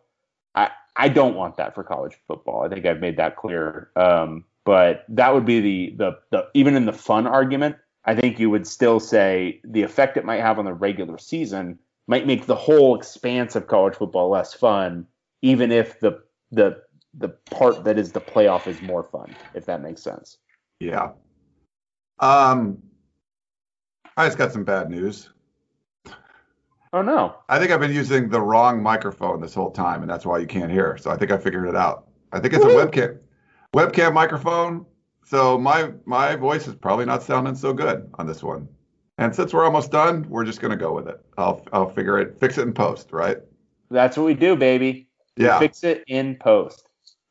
Speaker 1: I I don't want that for college football. I think I've made that clear. Um, but that would be the, the the even in the fun argument, I think you would still say the effect it might have on the regular season might make the whole expanse of college football less fun, even if the the the part that is the playoff is more fun, if that makes sense.
Speaker 2: Yeah. Um, I just got some bad news.
Speaker 1: Oh no.
Speaker 2: I think I've been using the wrong microphone this whole time, and that's why you can't hear. So I think I figured it out. I think it's a webcam webcam microphone. So my my voice is probably not sounding so good on this one. And since we're almost done, we're just gonna go with it. I'll I'll figure it, fix it in post, right?
Speaker 1: That's what we do, baby. We
Speaker 2: Yeah.
Speaker 1: fix it in post.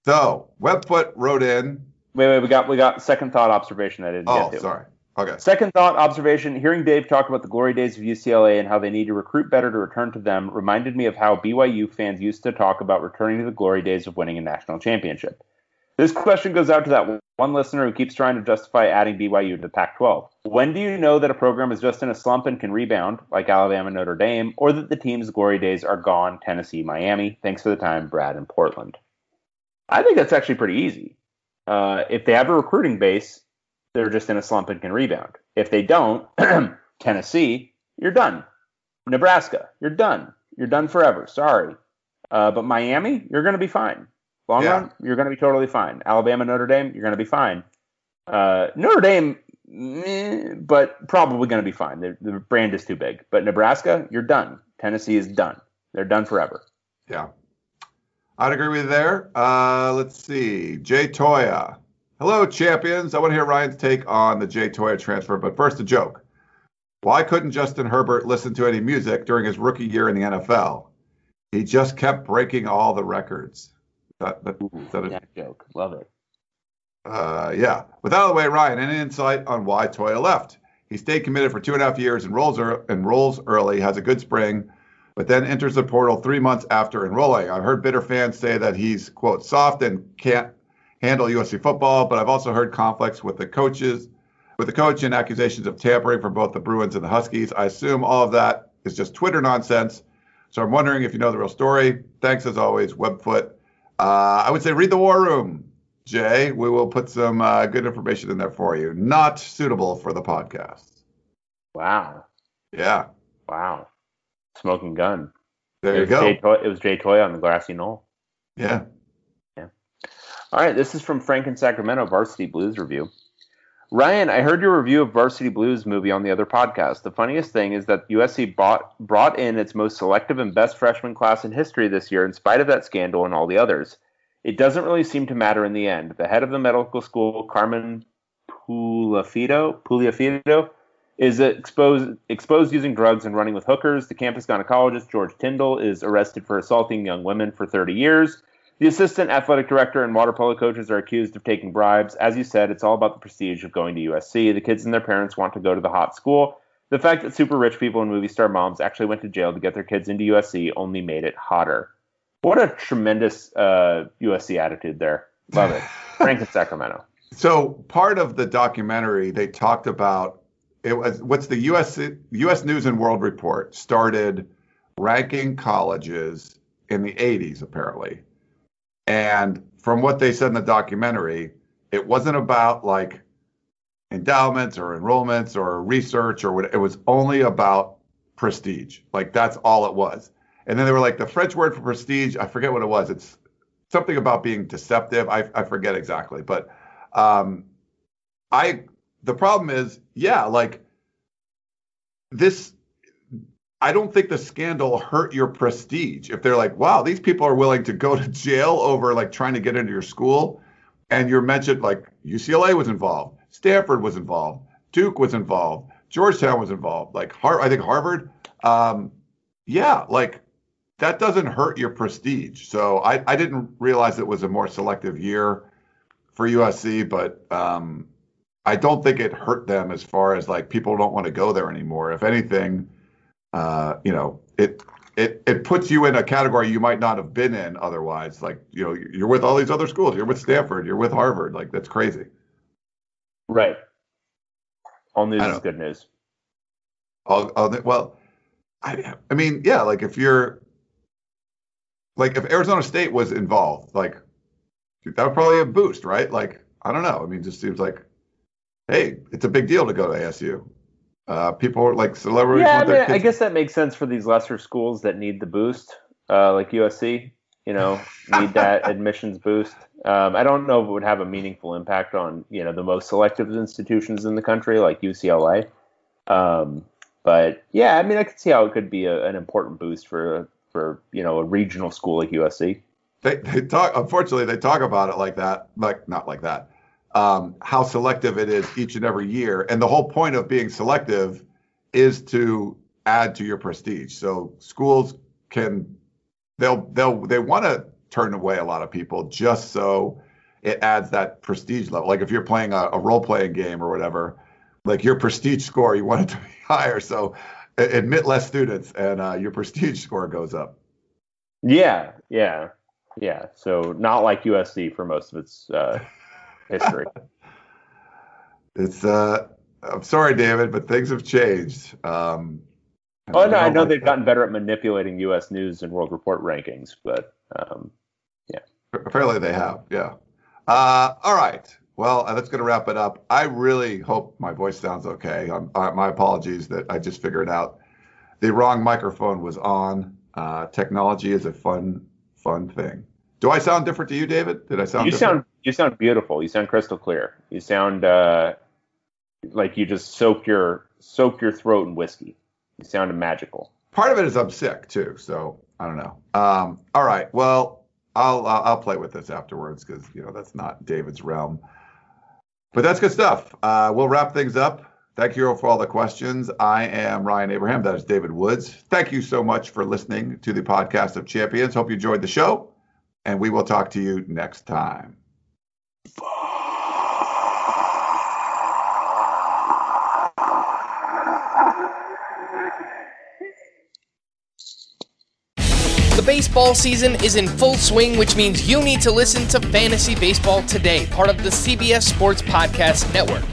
Speaker 2: So Webfoot wrote in.
Speaker 1: Wait, wait, we got we got second thought observation I didn't
Speaker 2: Oh,
Speaker 1: get to.
Speaker 2: sorry. Okay.
Speaker 1: Second thought observation hearing Dave talk about the glory days of UCLA and how they need to recruit better to return to them reminded me of how BYU fans used to talk about returning to the glory days of winning a national championship. This question goes out to that one listener who keeps trying to justify adding BYU to the Pac 12. When do you know that a program is just in a slump and can rebound, like Alabama Notre Dame, or that the team's glory days are gone, Tennessee, Miami? Thanks for the time, Brad in Portland. I think that's actually pretty easy. Uh, if they have a recruiting base, they're just in a slump and can rebound. If they don't, Tennessee, you're done. Nebraska, you're done. You're done forever. Sorry. Uh, but Miami, you're going to be fine. Long
Speaker 2: Yeah.
Speaker 1: run, you're going to be totally fine. Alabama, Notre Dame, you're going to be fine. Uh, Notre Dame, meh, but probably going to be fine. The, the brand is too big. But Nebraska, you're done. Tennessee is done. They're done forever.
Speaker 2: Yeah. I'd agree with you there. Uh, let's see. Jay Toia. Hello, champions. I want to hear Ryan's take on the Jay Toia transfer, but first, a joke. Why couldn't Justin Herbert listen to any music during his rookie year in the NFL? He just kept breaking all the records. That, that, is that a-
Speaker 1: joke. Love it.
Speaker 2: uh, yeah. With out of the way, Ryan, any insight on why Toia left? He stayed committed for two and a half years, enrolls, ear- enrolls early, has a good spring, but then enters the portal three months after enrolling. I've heard bitter fans say that he's, quote, soft and can't handle USC football, but I've also heard conflicts with the coaches, with the coach and accusations of tampering for both the Bruins and the Huskies. I assume all of that is just Twitter nonsense. So I'm wondering if you know the real story. Thanks as always, Webfoot. Uh, I would say read the War Room, Jay. We will put some uh, good information in there for you. Not suitable for the podcast.
Speaker 1: Wow.
Speaker 2: Yeah.
Speaker 1: Wow. Smoking gun.
Speaker 2: There
Speaker 1: it
Speaker 2: you go.
Speaker 1: Jay Toy, it was Jay Toy on the grassy knoll.
Speaker 2: Yeah.
Speaker 1: All right, this is from Frank in Sacramento, Varsity Blues review. Ryan, I heard your review of Varsity Blues movie on the other podcast. The funniest thing is that USC bought, brought in its most selective and best freshman class in history this year, in spite of that scandal and all the others. It doesn't really seem to matter in the end. The head of the medical school, Carmen Puliafito, Puliafito is exposed exposed using drugs and running with hookers. The campus gynecologist, George Tyndall, is arrested for assaulting young women for 30 years. The assistant athletic director and water polo coaches are accused of taking bribes. As you said, it's all about the prestige of going to USC. The kids and their parents want to go to the hot school. The fact that super rich people and movie star moms actually went to jail to get their kids into USC only made it hotter. What a tremendous uh, USC attitude there. Love it. Frank in Sacramento.
Speaker 2: So part of the documentary, they talked about it was what's the U.S. U.S. News and World Report started ranking colleges in the 80s apparently, and from what they said in the documentary, it wasn't about like endowments or enrollments or research or what. It was only about prestige. Like that's all it was. And then they were like the French word for prestige. I forget what it was. It's something about being deceptive. I, I forget exactly, but um, I the problem is, yeah, like this. I don't think the scandal hurt your prestige. If they're like, wow, these people are willing to go to jail over like trying to get into your school, and you're mentioned like UCLA was involved, Stanford was involved, Duke was involved, Georgetown was involved, like Har- I think Harvard. Um, yeah, like that doesn't hurt your prestige. So I, I didn't realize it was a more selective year for USC, but um, I don't think it hurt them as far as like people don't want to go there anymore. If anything, uh, you know, it it it puts you in a category you might not have been in otherwise. Like you know, you're with all these other schools. You're with Stanford. You're with Harvard. Like that's crazy.
Speaker 1: Right. All news is good news.
Speaker 2: All, all the, well, I I mean, yeah, like if you're like if Arizona State was involved, like that would probably a boost, right? Like I don't know. I mean, it just seems like, hey, it's a big deal to go to ASU. Uh, people are like celebrities.
Speaker 1: Yeah, I mean, I guess that makes sense for these lesser schools that need the boost, uh, like USC. You know, need that admissions boost. Um, I don't know if it would have a meaningful impact on you know the most selective institutions in the country, like UCLA. Um, but yeah, I mean, I could see how it could be a, an important boost for for you know a regional school like USC.
Speaker 2: they, they talk unfortunately they talk about it like that like not like that um, how selective it is each and every year. And the whole point of being selective is to add to your prestige. So schools can they'll they'll they want to turn away a lot of people just so it adds that prestige level. Like if you're playing a, a role-playing game or whatever like your prestige score you want it to be higher. So admit less students and uh, your prestige score goes up.
Speaker 1: Yeah, yeah, yeah. So not like USC for most of its uh, history.
Speaker 2: It's uh I'm sorry, David, but things have changed. Um,
Speaker 1: Oh no, I know
Speaker 2: like
Speaker 1: they've
Speaker 2: that.
Speaker 1: gotten better at manipulating U.S. News and World Report rankings, but um, yeah,
Speaker 2: Apparently they have, yeah. Uh, all right. Well, uh, that's going to wrap it up. I really hope my voice sounds okay. Uh, my apologies that I just figured out the wrong microphone was on. Uh, technology is a fun, fun thing. Do I sound different to you, David? Did I sound
Speaker 1: you
Speaker 2: different?
Speaker 1: sound you sound beautiful. You sound crystal clear. You sound uh, like you just soak your soaked your throat in whiskey. You sound magical.
Speaker 2: part of it is I'm sick too, so I don't know. Um, all right, well, I'll I'll, I'll play with this afterwards because you know that's not David's realm. But that's good stuff. Uh, we'll wrap things up. Thank you all for all the questions. I am Ryan Abraham. That is David Woods. Thank you so much for listening to the podcast of champions. Hope you enjoyed the show, and we will talk to you next time.
Speaker 4: The Baseball season is in full swing, which means you need to listen to Fantasy Baseball Today, part of the CBS Sports Podcast Network.